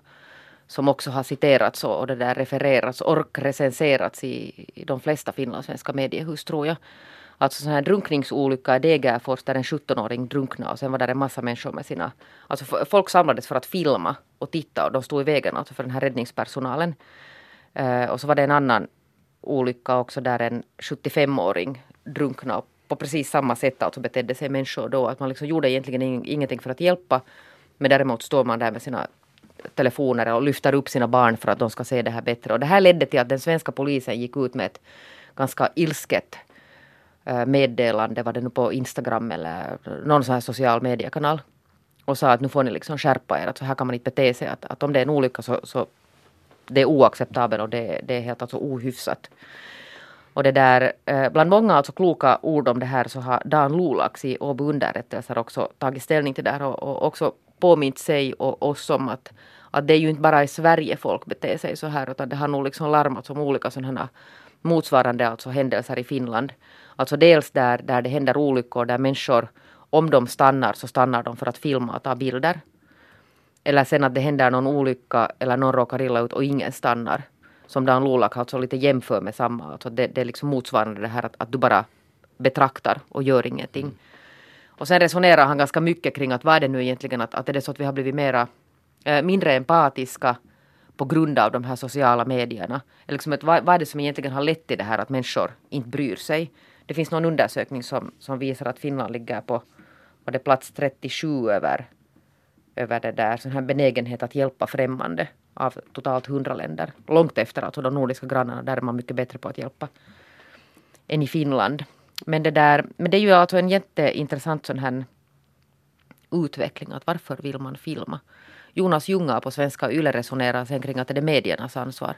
som också har citerats och, och det där refererats och recenserats i, i de flesta finlandssvenska mediehus tror jag. Alltså sån här drunkningsolycka i Degerfors där en 17-åring drunknade och sen var där en massa människor med sina... Alltså folk samlades för att filma och titta och de stod i vägen alltså för den här räddningspersonalen. Eh, och så var det en annan olycka också där en 75-åring drunknade på precis samma sätt alltså betedde sig människor då. Att man liksom gjorde egentligen ingenting för att hjälpa. Men däremot står man där med sina telefoner och lyfter upp sina barn för att de ska se det här bättre. Och det här ledde till att den svenska polisen gick ut med ett ganska ilsket eh, meddelande, var det nu på Instagram eller någon sån här social mediekanal. Och sa att nu får ni liksom skärpa er, att så här kan man inte bete sig. Att, att om det är en olycka så, så det är oacceptabelt och det, det är helt alltså ohyfsat. Och det där, eh, bland många alltså kloka ord om det här så har Dan Lulax i Åbo underrättelser också tagit ställning till det här och, och också påmint sig och oss om att, att det är ju inte bara i Sverige folk beter sig så här utan det har nog liksom larmats om olika sådana motsvarande alltså händelser i Finland. Alltså dels där, där det händer olyckor där människor om de stannar så stannar de för att filma och ta bilder. Eller sen att det händer någon olycka eller någon råkar illa ut och ingen stannar. Som Dan Lulak alltså lite jämför med samma. Alltså det, det är liksom motsvarande det här att, att du bara betraktar och gör ingenting. Och sen resonerar han ganska mycket kring att vad är det nu egentligen att, att är det så att vi har blivit mera, eh, mindre empatiska på grund av de här sociala medierna. Eller liksom att vad, vad är det som egentligen har lett till det här att människor inte bryr sig. Det finns någon undersökning som, som visar att Finland ligger på var det plats 37 över över det där, sån här benägenhet att hjälpa främmande av totalt 100 länder. Långt efter alltså de nordiska grannarna, där är man mycket bättre på att hjälpa än i Finland. Men det, där, men det är ju alltså en jätteintressant sån här utveckling, att varför vill man filma? Jonas Junga på Svenska Yle resonerar sen kring att det är mediernas ansvar.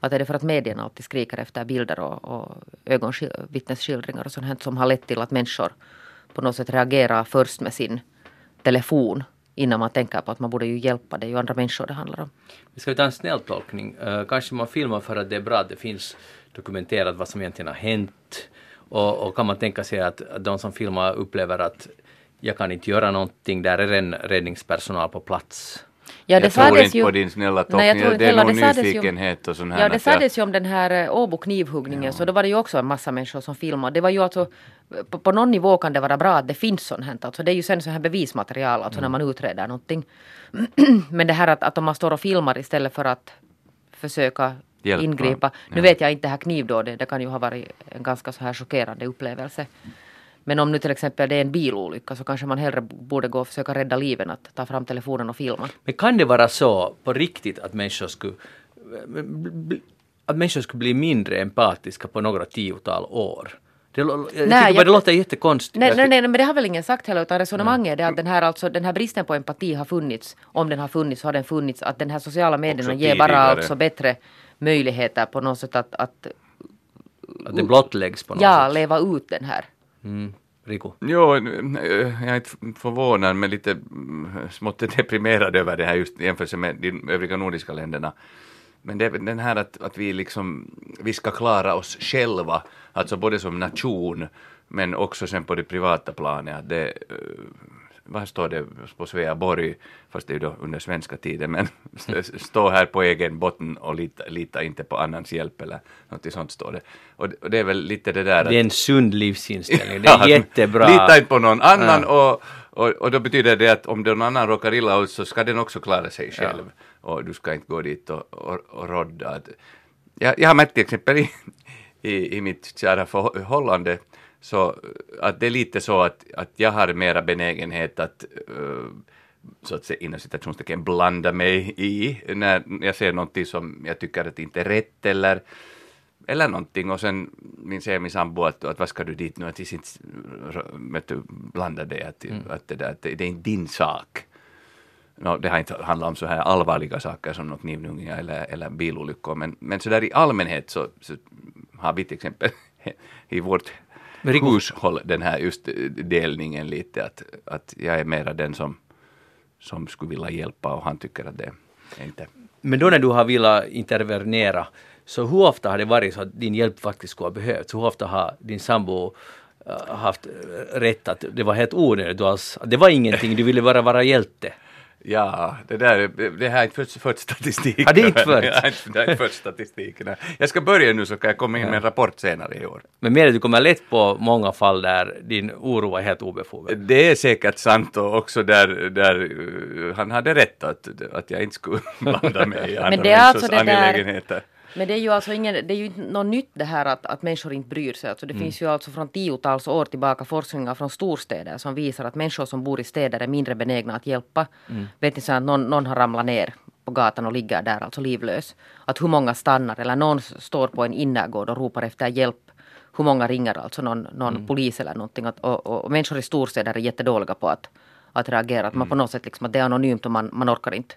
Att är det för att medierna alltid skriker efter bilder och, och ögonvittnesskildringar och sånt här som har lett till att människor på något sätt reagerar först med sin telefon innan man tänker på att man borde ju hjälpa. Det är ju andra människor det handlar om. Vi ska ta en snäll tolkning. Uh, kanske man filmar för att det är bra att det finns dokumenterat vad som egentligen har hänt. Och, och kan man tänka sig att, att de som filmar upplever att jag kan inte göra någonting, där är en räddningspersonal på plats. Ja, det jag tror sades inte ju- på din snälla Nej, jag tolkning. tror inte det är nog sades ju- nyfikenhet och sån här. Ja, det att jag- sades ju om den här eh, Åbo knivhuggningen så då var det ju också en massa människor som filmade. Det var ju alltså, på, på någon nivå kan det vara bra att det finns sånt här. Alltså det är ju sen så här bevismaterial alltså när man utreder någonting. Men det här att, att om man står och filmar istället för att försöka Hjälpa. ingripa. Nu Ja. vet jag inte det här knivdådet, det kan ju ha varit en ganska så här chockerande upplevelse. Men om nu till exempel det är en bilolycka så kanske man hellre borde gå och försöka rädda liven att ta fram telefonen och filma. Men kan det vara så på riktigt att människor skulle att människor skulle bli mindre empatiska på några tiotal år? Det, jag Nej, tycker bara jag- det låter jättekonstigt. Nej, Jag nej, nej, men det har väl ingen sagt heller utan resonemanget är det att den här, alltså, den här bristen på empati har funnits. Om den har funnits så har den funnits. Att den här sociala medierna ger bara alltså bättre möjligheter på något sätt att, att Att det blottläggs på något ja, sätt. leva ut den här. Mm. Riku? Jo, äh, jag är inte förvånad men lite mm, smått deprimerad över det här just i jämförelse med de övriga nordiska länderna. Men det den här att, att vi liksom, vi ska klara oss själva, alltså både som nation men också sen på det privata planet. Det, äh, vad står det på Sveaborg, fast det är ju då under svenska tiden, men stå här på egen botten och lita, lita inte på annans hjälp eller något sånt står det. Och, och det är väl lite det där Det är en sund livsinställning. Det är Ja, jättebra. Lita inte på någon annan och, och, och då betyder det att om någon annan råkar illa ut så ska den också klara sig själv. Och du ska inte gå dit och, och, och rodda. Jag, jag har märkt till exempel i, i, i mitt kära förhållande så att det är lite så att, att jag har mera benägenhet att uh, så att säga inom citationstecken blanda mig i när jag ser någonting som jag tycker att inte är rätt eller eller någonting och sen min säger min sambo att, att vad ska du dit nu, att inte vet du, blanda dig, att, Mm. att, det, där, att det, det är inte din sak. No, det har inte handlat om så här allvarliga saker som något knivnunga eller, eller bilolyckor, men, men så där i allmänhet så, så har vi till exempel i vårt Hushåll den här just delningen lite, att, att jag är mera den som, som skulle vilja hjälpa och han tycker att det är inte Men då när du har velat intervenera, så hur ofta har det varit så att din hjälp faktiskt skulle ha behövts? Hur ofta har din sambo äh, haft rätt att det var helt onödigt? Har- Det var ingenting, du ville bara vara hjälte. Ja, det där det har jag inte fört, fört statistik Har det inte över. fört? Jag har inte, jag har inte fört statistik. nej. Jag ska börja nu så kan jag komma in med en rapport senare i år. Men mer att du kommer lätt på många fall där din oro är helt obefogad. Det är säkert sant och också där, där uh, han hade rätt att, att jag inte skulle blanda mig i andra det är alltså människors det där- angelägenheter. Men det är ju alltså ingen, det är ju inte något nytt det här att, att människor inte bryr sig. Alltså det finns ju alltså från tiotals år tillbaka forskningar från storstäder som visar att människor som bor i städer är mindre benägna att hjälpa. Vet ni så att någon, någon har ramlat ner på gatan och ligger där alltså livlös. Att hur många stannar eller någon står på en innergård och ropar efter hjälp. Hur många ringer alltså någon, någon polis eller någonting. Att, och, och, och människor i storstäder är jättedåliga på att, att reagera. Att man på något sätt liksom att det är anonymt och man, man orkar inte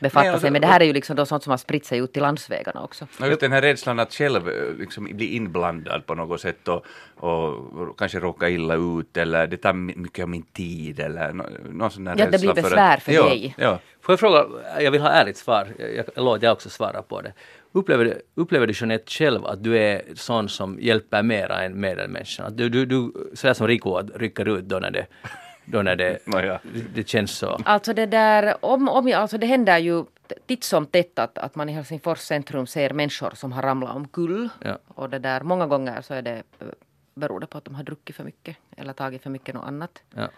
befatta Nej, alltså- sig. Men det här är ju liksom då sånt som har spritt sig ut till landsvägarna också. Just den här rädslan att själv eh, liksom bli inblandad på något sätt och, och kanske råka illa ut eller det tar my- mycket av min tid eller nå- någon sån där Ja, det rädsla blir för besvär att, för ja, dig. Ja. Får jag fråga, jag vill ha ärligt svar, jag, att jag också svarar på det. Upplever, du- upplever du Jeanette själv att du är sån som hjälper mera än medmänniskan? Att du, du, du sådär som Rico, rycker ut då när det, då när det, Nåja. det känns så? Alltså det där, om, om jag, alltså det händer ju titt som tätt att, att man i Helsingfors centrum ser människor som har ramlat omkull. Ja. Och det där, många gånger så är det, beror det på att de har druckit för mycket eller tagit för mycket något annat. Ja.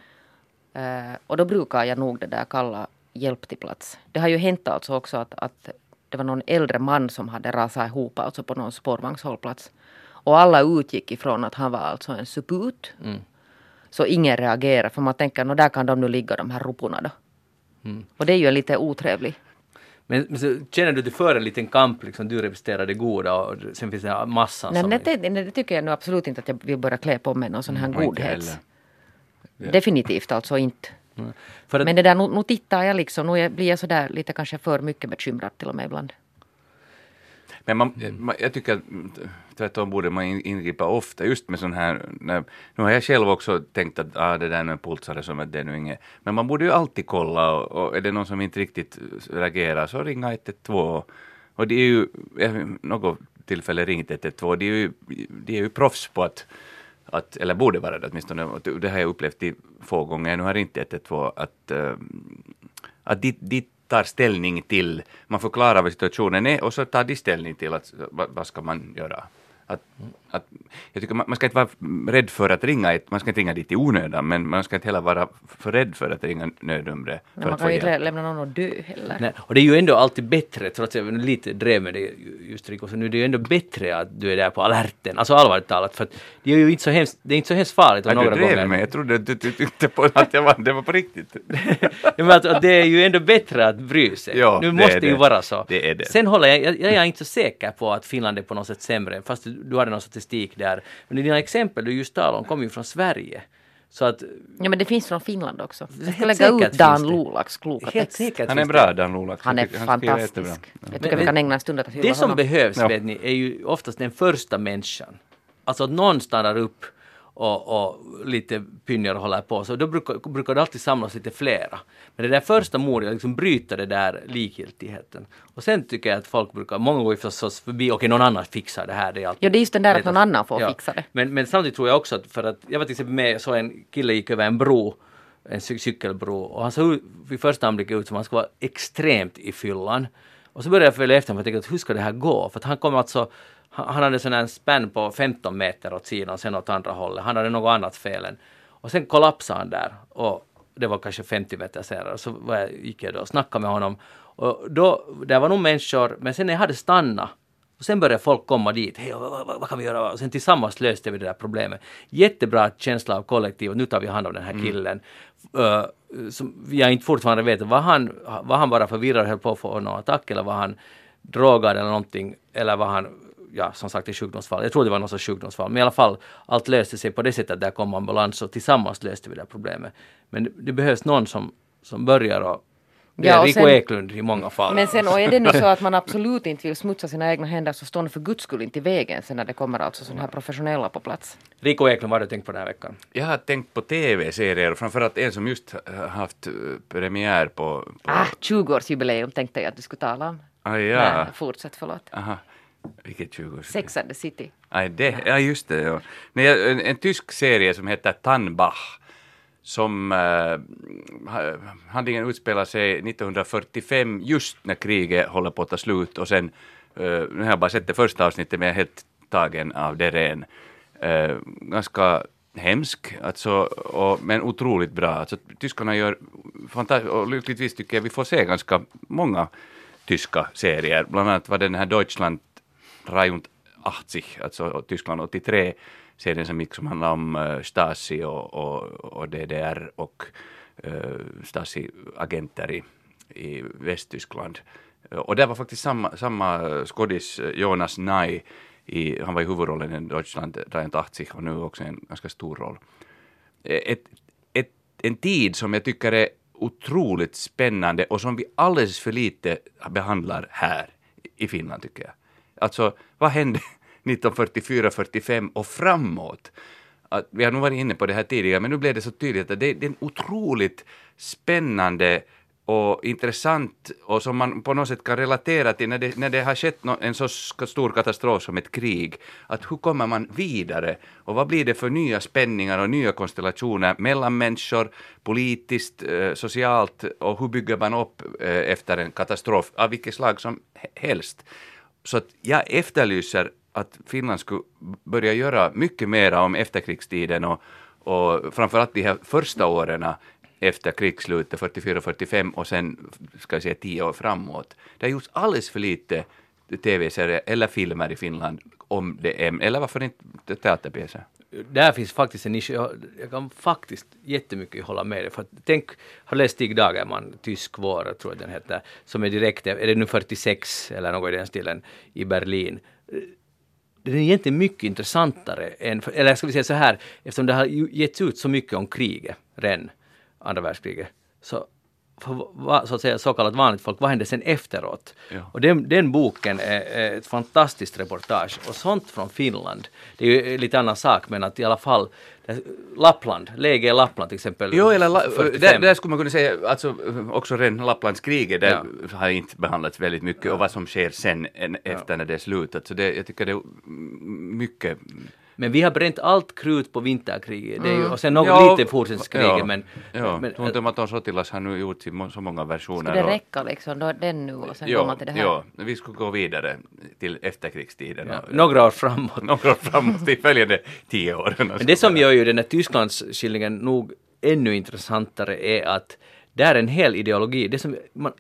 Eh, och då brukar jag nog det där kalla hjälp till plats. Det har ju hänt alltså också att, att det var någon äldre man som hade rasat ihop alltså på någon spårvagnshållplats. Och alla utgick ifrån att han var alltså en suput. Så ingen reagerar för man tänker, nå där kan de nu ligga de här roporna då. Och det är ju en lite otrevlig. Men, men så känner du du för en liten kamp, liksom, du representerar det goda och sen finns det massan Nej, som... men det, det, det tycker jag nu absolut inte att jag vill börja klä på mig någon sån här inte godhets. Definitivt alltså inte. För att, Men det där, nu, nu tittar jag liksom, nu blir jag sådär lite kanske för mycket bekymrad till och med ibland. Men man, man, jag tycker att mm, tvärtom borde man in- ingripa ofta. Just med sån här, när, nu har jag själv också tänkt att ah, det där är en pulsare som att det är nu inget, men man borde ju alltid kolla och, och är det någon som inte riktigt reagerar så ringa 112. Och det är ju, något tillfälle ringt 112, det är ju, de är ju proffs på att att, eller borde vara det åtminstone, och det har jag upplevt i få gånger, nu har jag inte 112, att, äh, att de, de tar ställning till, man förklarar vad situationen är och så tar de ställning till att, vad, vad ska man göra. Att, att, jag tycker man, man ska inte vara rädd för att ringa, ett, man ska inte ringa dit i onödan, men man ska inte heller vara för rädd för att ringa nödnumret. För Men man att kan ju inte lämna någon att dö heller. nej, och det är ju ändå alltid bättre, trots att jag lite drev med det just Rico, så nu det är ju ändå bättre att du är där på alerten, alltså allvarligt talat, för att det är ju inte så hemskt, det är inte så hemskt farligt om Nej, några du drev gånger. med, jag trodde att du ty- tyckte på att jag var, det var på riktigt. Ja, men att, att det är ju ändå bättre att bry sig. Ja, nu det måste det ju det. vara så. Det är det. Sen håller jag, jag, jag är inte så säker på att Finland är på något sätt sämre, fast du, du hade någon statistik där. Men dina exempel du just talade om kommer ju från Sverige. Så att Ja men det finns från Finland också. Jag ska lägga ut Dan. Lolaks kloka helt text. säkert Han är bra. Dan Lolak. Han är han fantastisk. Jag Men- tycker vi men- kan ägna en stund åt att hylla Det som honom. behövs, Ja. vet ni, är ju oftast den första människan. Alltså att någon stannar upp och, och lite pynjar och håller på. Så då brukar, brukar det alltid samlas lite flera. Men det där första modet, att liksom bryta det där likgiltigheten. Och sen tycker jag att folk brukar, många går ju förstås förbi, okej någon annan fixar det här. Det är alltid, Ja, det är just den där att någon annan får fixa det. Men, men samtidigt tror jag också att för att, jag var till exempel med, så en kille gick över en bro en cy- cykelbro. Och han såg vid första anblick ut som han skulle vara extremt i fyllan. Och så började jag följa efter honom och tänkte att hur ska det här gå? För att han kom alltså, han, hade sån här spänn på 15 meter åt sidan sen åt andra hållet. Han hade något annat fel än. Och sen kollapsade han där. Och det var kanske 50 meter senare. Så var jag, gick jag då och snackade med honom. Och då, där var nog människor, men sen när jag hade stannat och sen började folk komma dit. Hej, vad, vad, vad kan vi göra? Och sen tillsammans löste vi det där problemet. Jättebra känsla av kollektiv och nu tar vi hand om den här killen. Uh, som jag inte fortfarande vet, var han, var han bara förvirrad och höll på att få någon attack eller var han drogad eller någonting eller var han ja, som sagt ett sjukdomsfall. Jag tror det var något sorts sjukdomsfall. Men i alla fall, allt löste sig på det sättet där kom ambulans och tillsammans löste vi det här problemet. Men det, det behövs någon som, som börjar och det är Rico Eklund i många fall. Men sen och är det nu så att man absolut inte vill smutsa sina egna händer så står ni för guds skull inte i vägen sen när det kommer alltså sådana här professionella på plats. Rico Eklund, vad har du tänkt på den här veckan? Jag har tänkt på tv-serier och framförallt en som just haft premiär på... på Ah, 20-årsjubileum tänkte jag att du skulle tala om. ah, ja. Nej, fortsätt, förlåt. Aha. Vilket 20 Sex and the City. Nej, det, ja just det. Ja. Nej, en, en tysk serie som heter Tannbach som uh, handlingen utspelar sig 1945 just när kriget håller på att ta slut och sen, uh, nu har jag bara sett det första avsnittet men jag är helt tagen av det ren. Uh, ganska hemsk, alltså, och, men otroligt bra. Alltså, tyskarna gör fantastiskt, och lyckligtvis tycker jag vi får se ganska många tyska serier. Bland annat var det den här Deutschland Rajont 80, alltså Tyskland 83, serien så gick som handlar om Stasi och, och, och DDR och uh, Stasi-agenter i, i Västtyskland. Och där var faktiskt samma, samma skådis, Jonas Nai, i, han var i huvudrollen i Deutschland Rajont 80 och nu också en ganska stor roll. E, ett, ett, en tid som jag tycker är otroligt spännande och som vi alldeles för lite behandlar här i Finland tycker jag. Alltså, vad hände 1944-45 och framåt? Att, vi har nog varit inne på det här tidigare, men nu blev det så tydligt att det, det är en otroligt spännande och intressant och som man på något sätt kan relatera till när det, när det har skett en så stor katastrof som ett krig. Att hur kommer man vidare och vad blir det för nya spänningar och nya konstellationer mellan människor, politiskt, eh, socialt och hur bygger man upp eh, efter en katastrof av vilket slag som helst. Så att jag efterlyser att Finland skulle börja göra mycket mera om efterkrigstiden och, och framförallt de här första åren efter krigsslutet, 44-45 och sen ska jag säga tio år framåt. Det har gjorts alldeles för lite tv-serier eller filmer i Finland om det eller varför inte teaterpjäser? Där finns faktiskt en nisch, jag, jag kan faktiskt jättemycket hålla med dig. För att, tänk, har läst Stig Dagerman, Tysk vår, tror jag den heter, som är direkt, är det nu 46 eller något i den stilen, i Berlin. Den är egentligen mycket intressantare än, eller ska vi säga så här, eftersom det har getts ut så mycket om kriget, redan, andra världskriget, så för så att säga så kallat vanligt folk, vad hände sen efteråt? Ja. Och den, den boken är, är ett fantastiskt reportage och sånt från Finland. Det är ju lite annan sak men att i alla fall Lappland, läge i Lappland till exempel. Jo, eller la, 45. där, där skulle man kunna säga, alltså också redan Lapplandskriget, där Ja. har inte behandlats väldigt mycket och vad som sker sen en, efter när det är slutat. Så det, jag tycker det är mycket Men vi har bränt allt krut på vinterkriget. Det är ju, och sen något Ja, lite fortsättningskriget ja, men... Ja, men tror inte Sotilas har nu gjort i så många versioner. Skulle det räcka liksom då, den nu och sen Jo, går man till det här? jo, vi skulle gå vidare till efterkrigstiden. ja, och- några år framåt. några år framåt till följande tio åren. Men det som gör ju den här Tysklandsskildringen nog ännu intressantare är att där är en hel ideologi. Det som man,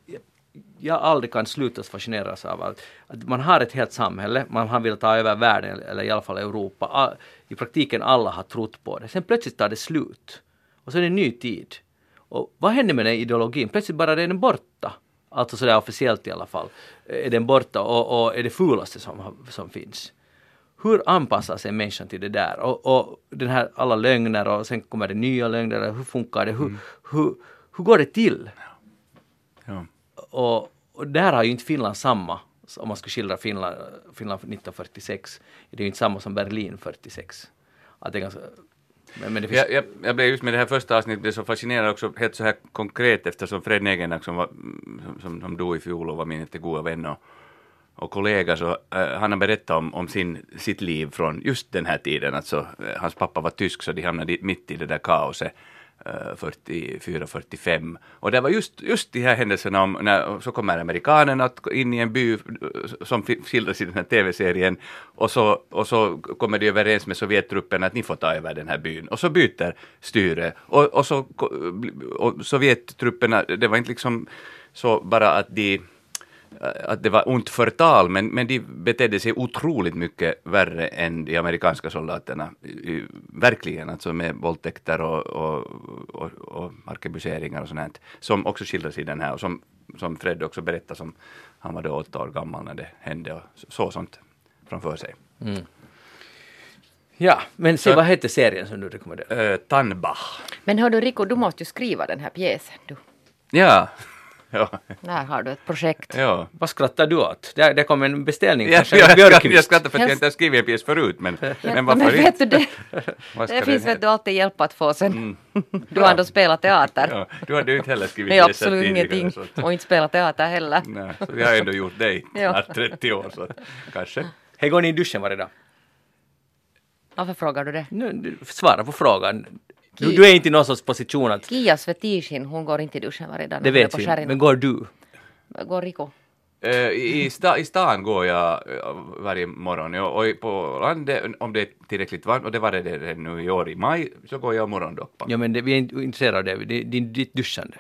jag aldrig kan sluta fascineras av att, att man har ett helt samhälle, man har velat ta över världen eller i alla fall Europa. I praktiken alla har trott på det. Sen plötsligt tar det slut. Och så är det en ny tid. Och vad händer med den ideologin? Plötsligt bara är den borta. Alltså sådär officiellt i alla fall. Är den borta och, och är det fulaste som, som finns hur anpassar sig människan till det där? Och, och den här alla lögner och sen kommer det nya lögner. Hur funkar det? Hur, hur, hur går det till? Och, och där har ju inte Finland samma. Om man ska skildra Finland, Finland 1946. Det är ju inte samma som Berlin 46. Att det är ganska, men, men det finns, Jag, jag, jag blev just med det här första avsnittet blev så fascinerad också helt så här konkret eftersom Fred Negenak som, var, som, som, som dog i fjol och var min jättegoda vän och, och kollega så äh, han har berättat om, om sin, sitt liv från just den här tiden. Alltså, eh, hans pappa var tysk så de hamnade mitt i det där kaoset. Eh, 44-45. Och det var just, just de här händelserna om när så kommer amerikanerna att in i en by eh, som skildras i den här tv-serien. Och så, och så kommer de överens med Sovjettrupperna att ni får ta över den här byn. Och så byter styre. Och, och så och Sovjettrupperna, det var inte liksom så bara att de att det var ont förtal, men, men de betedde sig otroligt mycket värre än de amerikanska soldaterna. I, verkligen, alltså med våldtäkter och, och, och, och arkebuseringar och sånt, som också skildras i den här och som, som Fred också berättar som han var då åtta år gammal när det hände och så sånt framför sig. Ja, men se Så- vad hette serien som du rekommenderar? Uh, Tannbach. Men hör du Rico, du måste ju skriva den här pjäsen. Du. Ja. ja. Där har du ett projekt. ja. Vad skrattar du åt? Det, det kom en beställning Jag, från jag, jag, jag skrattar för att jag inte har skrivit en pjäs förut, men, men men varför vet du, det, det finns vet du alltid hjälp att få sen. Du har ändå spelat teater. Ja, du hade ju inte heller skrivit Nej, absolut ingenting. så att- Och inte spelat teater heller. Nej, så vi har ändå gjort dig Ja. snart 30 år så kanske. Hej, går ni i duschen varje dag? Varför frågar du det? Nu, svara på frågan. Du, du är inte i någon sorts position att... Kia Svetishin, hon går inte i duschen varje dag. Det vet vi. Men går du? Går Rico? Eh, I, sta, I stan går jag eh, varje morgon och, på landet, om det är tillräckligt varmt, och det var det det nu i år i maj, så går jag morgondoppa. Ja, men det, vi är inte intresserade av det. det, det ditt duschande.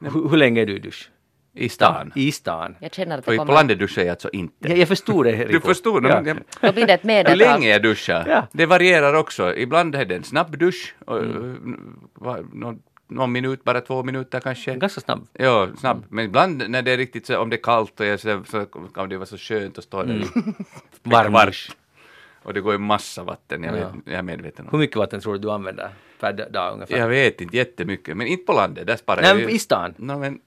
Hur, hur länge är du i dusch? I stan. I stan. Jag känner att det på kommer... landet duschar jag alltså inte. Jag, jag förstod det, Du förstod? Ja. Ja. Då blir det ett Hur medeltal. länge jag duschar? Ja. Det varierar också. Ibland är det en snabb dusch, och, Mm. va- någon, någon minut, bara två minuter kanske. Ganska snabb. Ja, snabb. Men ibland när det är riktigt så, om det är kallt och jag, så, så kan det vara så skönt att stå där. Mm. i Varm kvart. dusch. Och det går ju massa vatten, jag, Ja. vet, jag är medveten om. Hur mycket vatten tror du du använder per d- dag ungefär? Jag vet inte jättemycket, men inte på landet, där sparar Nej, jag men ju- i stan. No, men,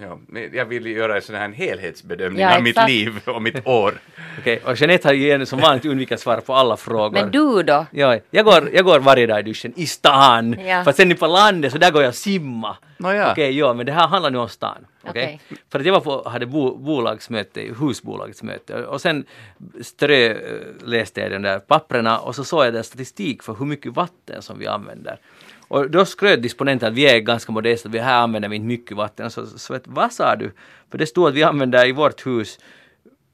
ja, jag vill göra en sån här helhetsbedömning Ja, av mitt liv och mitt år. Okej, och Jeanette har ju igen som vanligt undvikit att svara på alla frågor. Men du då? Ja, jag går, jag går varje dag i duschen i stan. Ja. Fast sen på landet så där går jag simma. Nåja. Okej, ja, men det här handlar nu om stan. Okej? Okej. För att jag var på, hade bo, bolagsmöte, husbolagets möte och sen strö eh, läste jag den där papperna och så såg jag den statistik för hur mycket vatten som vi använder. Och då skröt disponenten att vi är ganska modesta, vi här använder vi inte mycket vatten. Så, så vet, vad sa du? För det stod att vi använder i vårt hus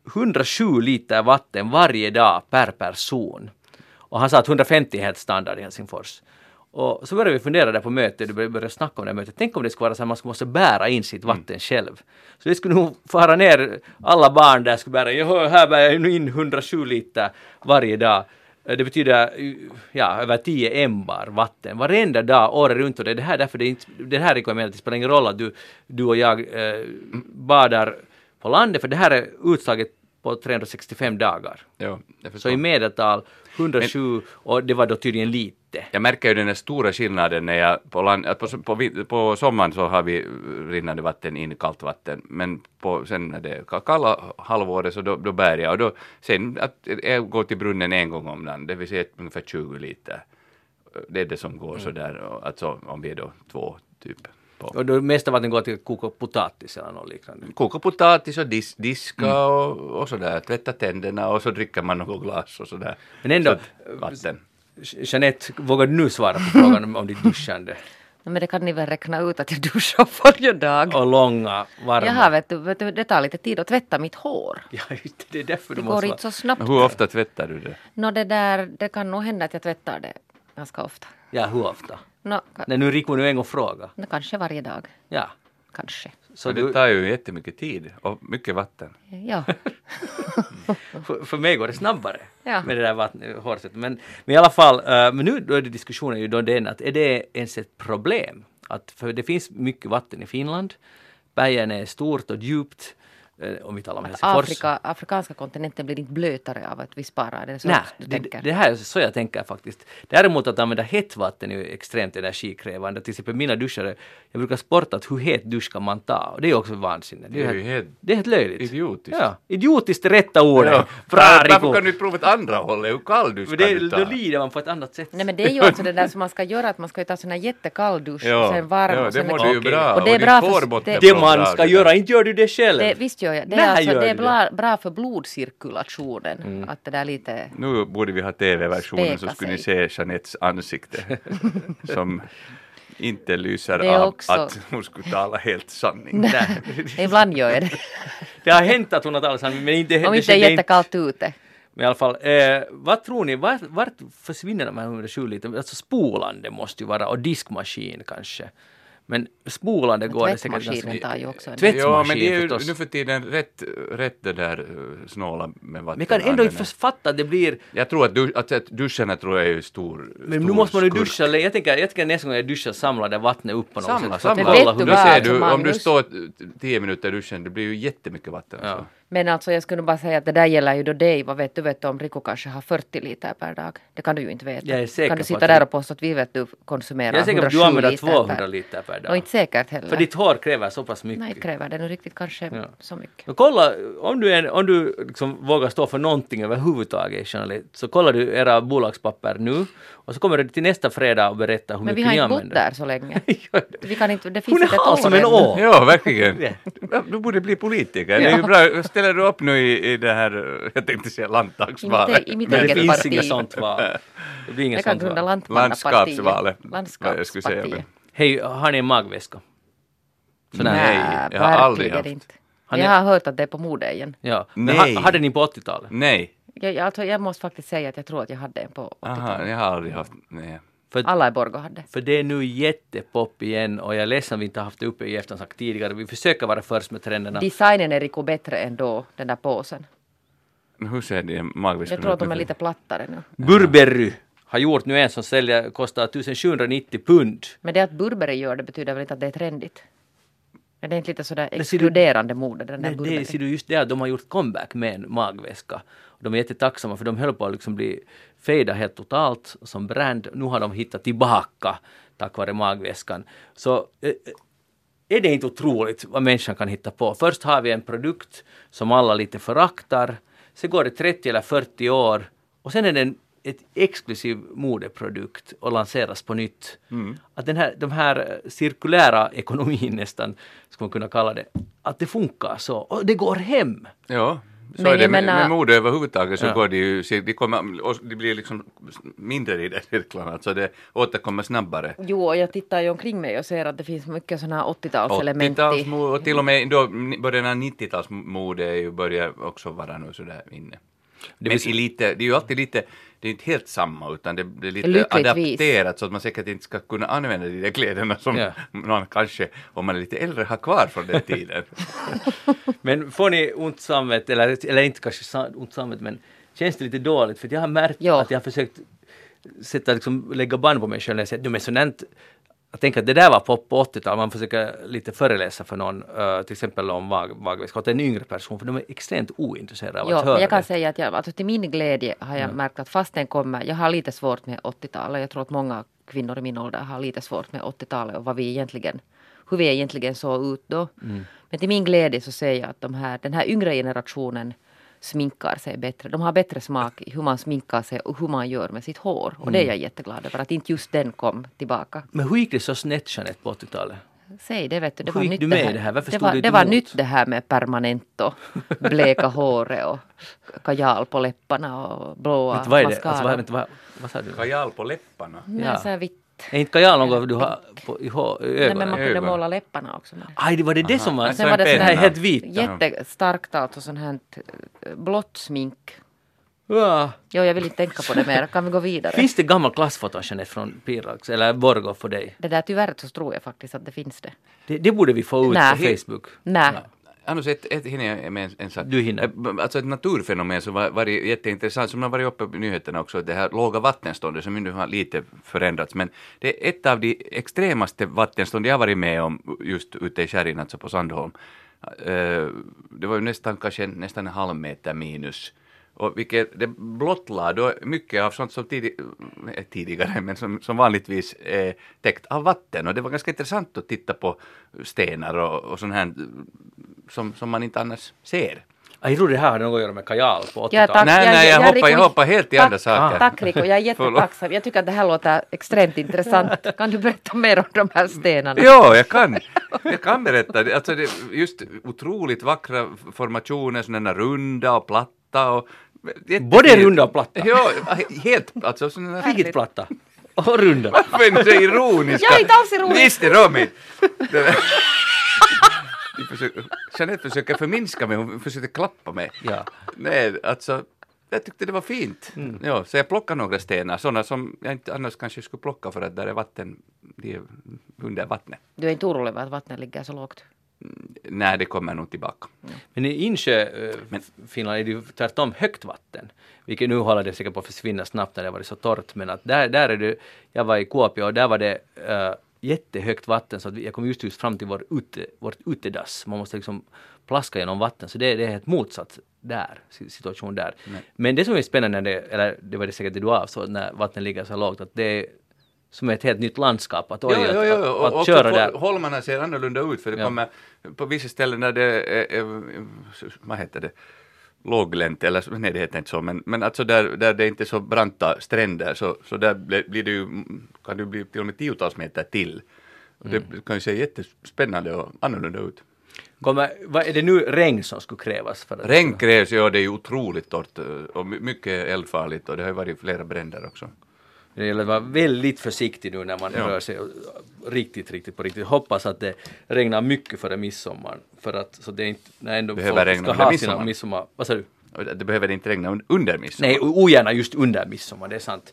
107 liter vatten varje dag per person. Och han sa att 150 är helt standard i Helsingfors. Och så började vi fundera där på mötet, du började snacka om det här mötet. Tänk om det skulle vara så att man skulle måste bära in sitt vatten själv. Så vi skulle nog fara ner, alla barn där skulle bära, "Jaha, här bär jag in 107 liter varje dag. Eh, Det betyder ja, över 10 embar vatten varenda dag året runt. Och det är det här därför det, inte, det här rekommenderar det spelar ingen roll att du, du och jag eh, badar på landet för det här är utslaget på 365 dagar. Ja, jag, Så i medeltal 107 och det var då tydligen lite. jag märker ju den här stora skillnaden när jag på, land, på, på, på sommaren så har vi rinnande vatten in, kallt vatten, men på, sen när det är kalla halvåret så då, då bär jag och då, sen att jag går till brunnen en gång om dagen, det vill säga ungefär 20 liter. Det är det som går sådär, och alltså om vi är då två typ. På. Och det mesta vatten går till att koka potatis eller något liknande. Koka potatis och dis, diska och, och sådär, tvätta tänderna och så dricker man något glas och sådär. Men ändå, Så att vatten. Jeanette, vågar du nu svara på frågan om, om ditt duschande? Men det kan ni väl räkna ut att jag duschar varje dag. Och långa, varma. Jaha, vet du, vet du, det tar lite tid att tvätta mitt hår. Ja, just det, det är därför Det du går inte så snabbt. Hur ofta tvättar du det? Nå, det, där, det kan nog hända att jag tvättar det ganska ofta. Ja, hur ofta? Ka- När nu Rico nu en gång fråga. nå, kanske varje dag. Ja. Kanske. Så du, det tar ju jättemycket tid och mycket vatten. Ja. för, för mig går det snabbare Ja. med det där hårsättet. Men, men i alla fall, eh, men nu då är det diskussionen ju då den att är det ens ett problem? Att, för det finns mycket vatten i Finland. Bergen är stort och djupt. Eh, Om vi talar om Helsingfors. Afrika, afrikanska kontinenten blir inte blötare av att vi sparar den. Nej, det, det här är så jag tänker faktiskt. Däremot att använda hett vatten är ju extremt energikrävande. Till exempel mina duschare, jag brukar sporta att hur het dusch kan man ta? Och det är också vansinne. Det är ju helt det är helt löjligt. idiotiskt. Ja, idiotiskt är rätta ordet. Ja. Bra Varför kan du inte prova ett andra hållet? Hur kall du För ska det, du ta? då lider man på ett annat sätt. Nej men det är ju alltså det där som man ska göra att man ska ju ta sån här jättekall dusch Ja, och sen varm ja, och det sen mår du ju bra. Och det är bra för- det- är det man ska det göra, inte gör du det själv. det, visst gör jag. Det Nej, är, alltså, det är bra, bra för blodcirkulationen. Mm. Att det där lite... Nu borde vi ha TV-versionen så skulle ni se Jeanettes ansikte. som inte lyser Det av också- att hon skulle tala helt sanning. Ibland gör jag det. Det har hänt att hon har talat sanning men inte... Om inte det är jättekallt ute. Men i alla fall, eh, vad tror ni, vart, vart försvinner de här 107 liter? Alltså spolande måste ju vara och diskmaskin kanske. Men spolande går det säkert Tvättmaskinen tar ju också en Ja, men det är ju förstås. nu för tiden rätt, rätt det där eh, snåla med vatten. Men jag kan ändå inte fatta att det blir... Jag tror att, du, att, att duscharna tror jag är stor Men stor nu måste man ju duscha, jag tänker, jag tänker nästa gång jag duschar samlar det vattnet upp på något Samla, sätt. samla. hur du ser alltså, du, om du står tio minuter i duschen, det blir ju jättemycket vatten. Ja. Så. Men alltså jag skulle bara säga att det där gäller ju då dig. Vad vet du vet du om Rico kanske har 40 liter per dag? Det kan du ju inte veta. Jag är säker kan du på sitta att där och påstå att vi vet du konsumerar Jag är säker på att du 107 använder liter 200 per... liter per Och dag. inte säkert heller. För ditt hår kräver så pass mycket. Nej, kräver det nog riktigt kanske Ja. så mycket. Men kolla, om du, är, om du liksom vågar stå för någonting överhuvudtaget så kollar du era bolagspapper nu och så kommer du till nästa fredag och berätta hur Men vi mycket har ni inte bott använder. där så länge. Vi kan inte, det finns Hon är inte ett år som en å! Ja, verkligen. Du borde bli politiker. Det är ju bra. Ställer du upp nu i, i det här, jag tänkte säga landtagsvalet. I mitt Men det eget finns parti. inget sånt val. Det blir inget Jag kan sånt val. Landskapsvalet. Landskapspartiet. Hej, har ni en magväska? Sån här. Nej, jag har aldrig haft. inte. Har ni- jag har hört att det är på mode igen. Ja. Men Nej. ha, hade ni på 80-talet? Nej, Jag, jag, alltså, jag måste faktiskt säga att jag tror att jag hade en på 80-talet. aha, jag har aldrig haft, nej. För, Alla i Borgå hade. för det är nu jättepop igen och jag är ledsen att vi inte har haft det uppe i eftersnack tidigare. Vi försöker vara först med trenderna. Designen är Rico bättre än då, den där påsen. Hur ser din magväska Jag tror att de är lite plattare nu. Burberry har gjort nu en som säljer, kostar 1790 pund. Men det att Burberry gör det betyder väl inte att det är trendigt? Är det inte lite sådär Men exkluderande mode, den där Nej, Burberry? det ser du just det att de har gjort comeback med en magväska. Och de är jättetacksamma för de höll på att liksom bli fejda helt totalt som brand. Nu har de hittat tillbaka tack vare magväskan. Så eh, är det inte otroligt vad människan kan hitta på? Först har vi en produkt som alla lite föraktar. Sen går det 30 eller 40 år och sen är den ett exklusiv modeprodukt och lanseras på nytt. Att den här, de här eh, cirkulära ekonomin nästan, ska man kunna kalla det, att det funkar så. Och det går hem! Ja, så Men är det med, menar- med mode överhuvudtaget så Ja. går det ju, det, kommer, det blir liksom mindre i den cirklarna, alltså det återkommer snabbare. Jo, och jag tittar ju omkring mig och ser att det finns mycket sådana här 80-talselement i. 80-talsmode och till och med då början av 90-talsmode är ju börjar också vara nu sådär inne. Men vill i lite, det är ju alltid lite, det är inte helt samma utan det, det är lite Lyckligtvis. adapterat så att man säkert inte ska kunna använda de där kläderna som Ja. någon kanske, om man är lite äldre, har kvar från den tiden. Men får ni ont samvete, eller, eller inte kanske ont samvete, men känns det lite dåligt? För jag har märkt Ja. att jag har försökt sätta, liksom, lägga band på mig själv när jag säger att de är sådant jag tänker att det där var pop på 80-talet, man försöker lite föreläsa för någon, till exempel om magväska, åt en yngre person, för de är extremt ointresserade av Jo, att höra men jag kan det. säga att jag, alltså till min glädje har jag märkt att fast den kommer, jag har lite svårt med 80-talet. Jag tror att många kvinnor i min ålder har lite svårt med 80-talet och vad vi egentligen, hur vi egentligen såg ut då. Mm. Men till min glädje så ser jag att de här, den här yngre generationen sminkar sig bättre. De har bättre smak i hur man sminkar sig och hur man gör med sitt hår. Och det Mm. är jag jätteglad över att inte just den kom tillbaka. Men hur gick det så snett Jeanette på 80-talet? Säg det vet du, det Hur var gick nytt du med det här? Det stod var, du det var nytt det här med permanent och bleka håret och kajal på läpparna och blåa det? mascara. Alltså, vad, vad, vad sa du? Kajal på läpparna. Nej, Ja. så här vitt. Är inte kajal något du har på, i, hår, i Nej, ögonen? men man kunde ögon. måla läpparna också med det. Aj, det var det det som var... Sen var det en sån här här helt vita. jättestarkt alltså sånt här eh, blått smink. Ja. Jo, jag vill inte tänka på det mer. Kan vi gå vidare? Finns det gammal klassfoto Jeanette från Pirax eller Borgå för dig? Det där tyvärr så tror jag faktiskt att det finns det. Det, det borde vi få ut Nej. på Facebook. Nej. Annars ett, ett, hinner jag med en, en sak. Du hinner. Alltså ett naturfenomen som var, varit jätteintressant, som har varit uppe i nyheterna också, det här låga vattenståndet som nu har lite förändrats, men det är ett av de extremaste vattenstånd jag varit med om just ute i Kärrin, alltså på Sandholm. Det var ju nästan kanske nästan en halv meter minus. Och vilket det blottlade då mycket av sånt som tidig, eh, tidigare, men som, som vanligtvis är täckt av vatten. Och det var ganska intressant att titta på stenar och, och sånt här som, som man inte annars ser. Jag tror det här hade något att göra med kajal på 80-talet. Ja. Nej, nej, jag hoppar- Rico, jag hoppar helt i andra saker. Tack Rico, jag är jättetacksam. Jag tycker att det här låter extremt intressant. Kan du berätta mer om de här stenarna? Ja, jag kan. Jag kan berätta. Det- Alltså det är just otroligt vackra formationer, sådana runda och platta och... jättefint. Både runda och platta? Ja, helt. Alltså Riktigt platta. och runda. Varför är ni så ironiska? Jag är inte alls ironisk. Visst är Romy! Försöker, Jeanette försöker förminska mig, hon försökte klappa mig. Ja. Nej, alltså jag tyckte det var fint. Mm. Ja, så jag plockade några stenar, sådana som jag inte annars kanske skulle plocka för att där är vatten, de är under vattnet. Du är inte orolig över att vattnet ligger så lågt? Nej, det kommer nog tillbaka. Men i insjö eh, är det ju tvärtom högt vatten. Vilket nu håller det säkert på att försvinna snabbt när det varit så torrt. Men att där, där är det, jag var i Kuopio och där var det uh, jättehögt vatten så att jag kom just, just fram till vår ute, vårt utedass. Man måste liksom plaska genom vatten. Så det, det är helt motsatt där, si- situation där. Men det som är spännande, när det, eller det var det säkert det du avsåg, när vattnet ligger så lågt, att det är som ett helt nytt landskap. Att, oj, Jo, att, jo, jo. att, Och att, också köra där. Holmarna ser annorlunda ut för det Ja. kommer på vissa ställen där det är, är vad heter det, låglänt eller nej det heter inte så men, men alltså där, där det inte är så branta stränder så, så där blir, det ju, kan det bli till och med tiotals meter till. Och det Mm. kan ju se jättespännande och annorlunda ut. Kommer, vad, är det nu regn som skulle krävas? För att, Regn krävs, ja det är ju otroligt torrt och my- mycket eldfarligt och det har ju varit flera bränder också. Det gäller att vara väldigt försiktig nu när man Ja. rör sig riktigt, riktigt på riktigt. Hoppas att det regnar mycket före midsommar. För att så det är inte, när ändå Behöver folk regna ska ha midsommar. sina midsommar. Vad sa du? Det behöver inte regna un- under midsommar. Nej, ogärna just under midsommar, det är sant.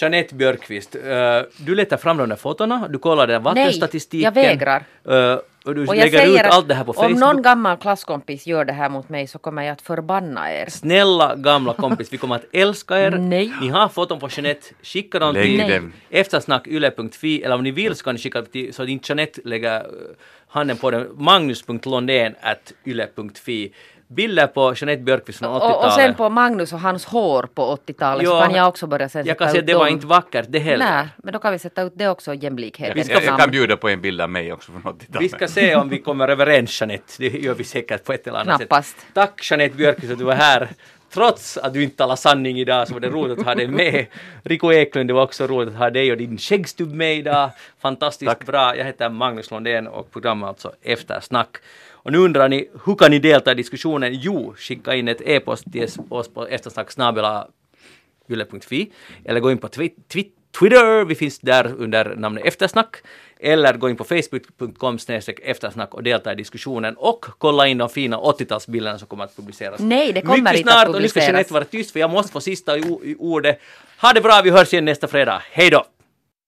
Jeanette Björkqvist, eh, du letar fram de där fotona, du kollar den vattenstatistiken. jag vägrar. eh, och du Och jag lägger ut allt det här på att om någon Facebook. gammal klasskompis gör det här mot mig så kommer jag att förbanna er. Snälla gamla kompis, vi kommer att älska er. Nej. Ni har foton på Jeanette, skicka dem Lägg till dem. eftersnackyle.fi eller om ni vill så kan ni skicka till så att inte Jeanette lägger eh, handen på den. Magnus.londén at yle.fi. Bilder på Jeanette Björkqvist från 80-talet. Och, och sen på Magnus och hans hår på 80-talet så kan jag också börja sen Jag kan sätta säga ut att det var inte vackert det heller. Nej, men då kan vi sätta ut det också jämlikheten. Vi ska jag, jag kan bjuda på en bild av mig också från 80-talet. Vi ska se om vi kommer överens Jeanette. Det gör vi säkert på ett eller annat Knappast. sätt. Tack Jeanette Björkqvist att du var här. Trots att du inte talar sanning idag så var det roligt att ha dig med. Rico Eklund, det var också roligt att ha dig och din skäggstubb med idag. Fantastiskt Tack. bra. Jag heter Magnus Lundén och programmet alltså Eftersnack. Och nu undrar ni, hur kan ni delta i diskussionen? Jo, skicka in ett e-post till oss på eftersnacksnabela.yle.fi eller gå in på twi- twi- Twitter, vi finns där under namnet Eftersnack. Eller gå in på facebook.com eftersnack och delta i diskussionen och kolla in de fina 80-talsbilderna som kommer att publiceras. Nej, det kommer Mycket inte att snart och nu ska publiceras. Jeanette vara tyst för jag måste få sista ordet. Ha det bra, vi hörs igen nästa fredag. Hej då!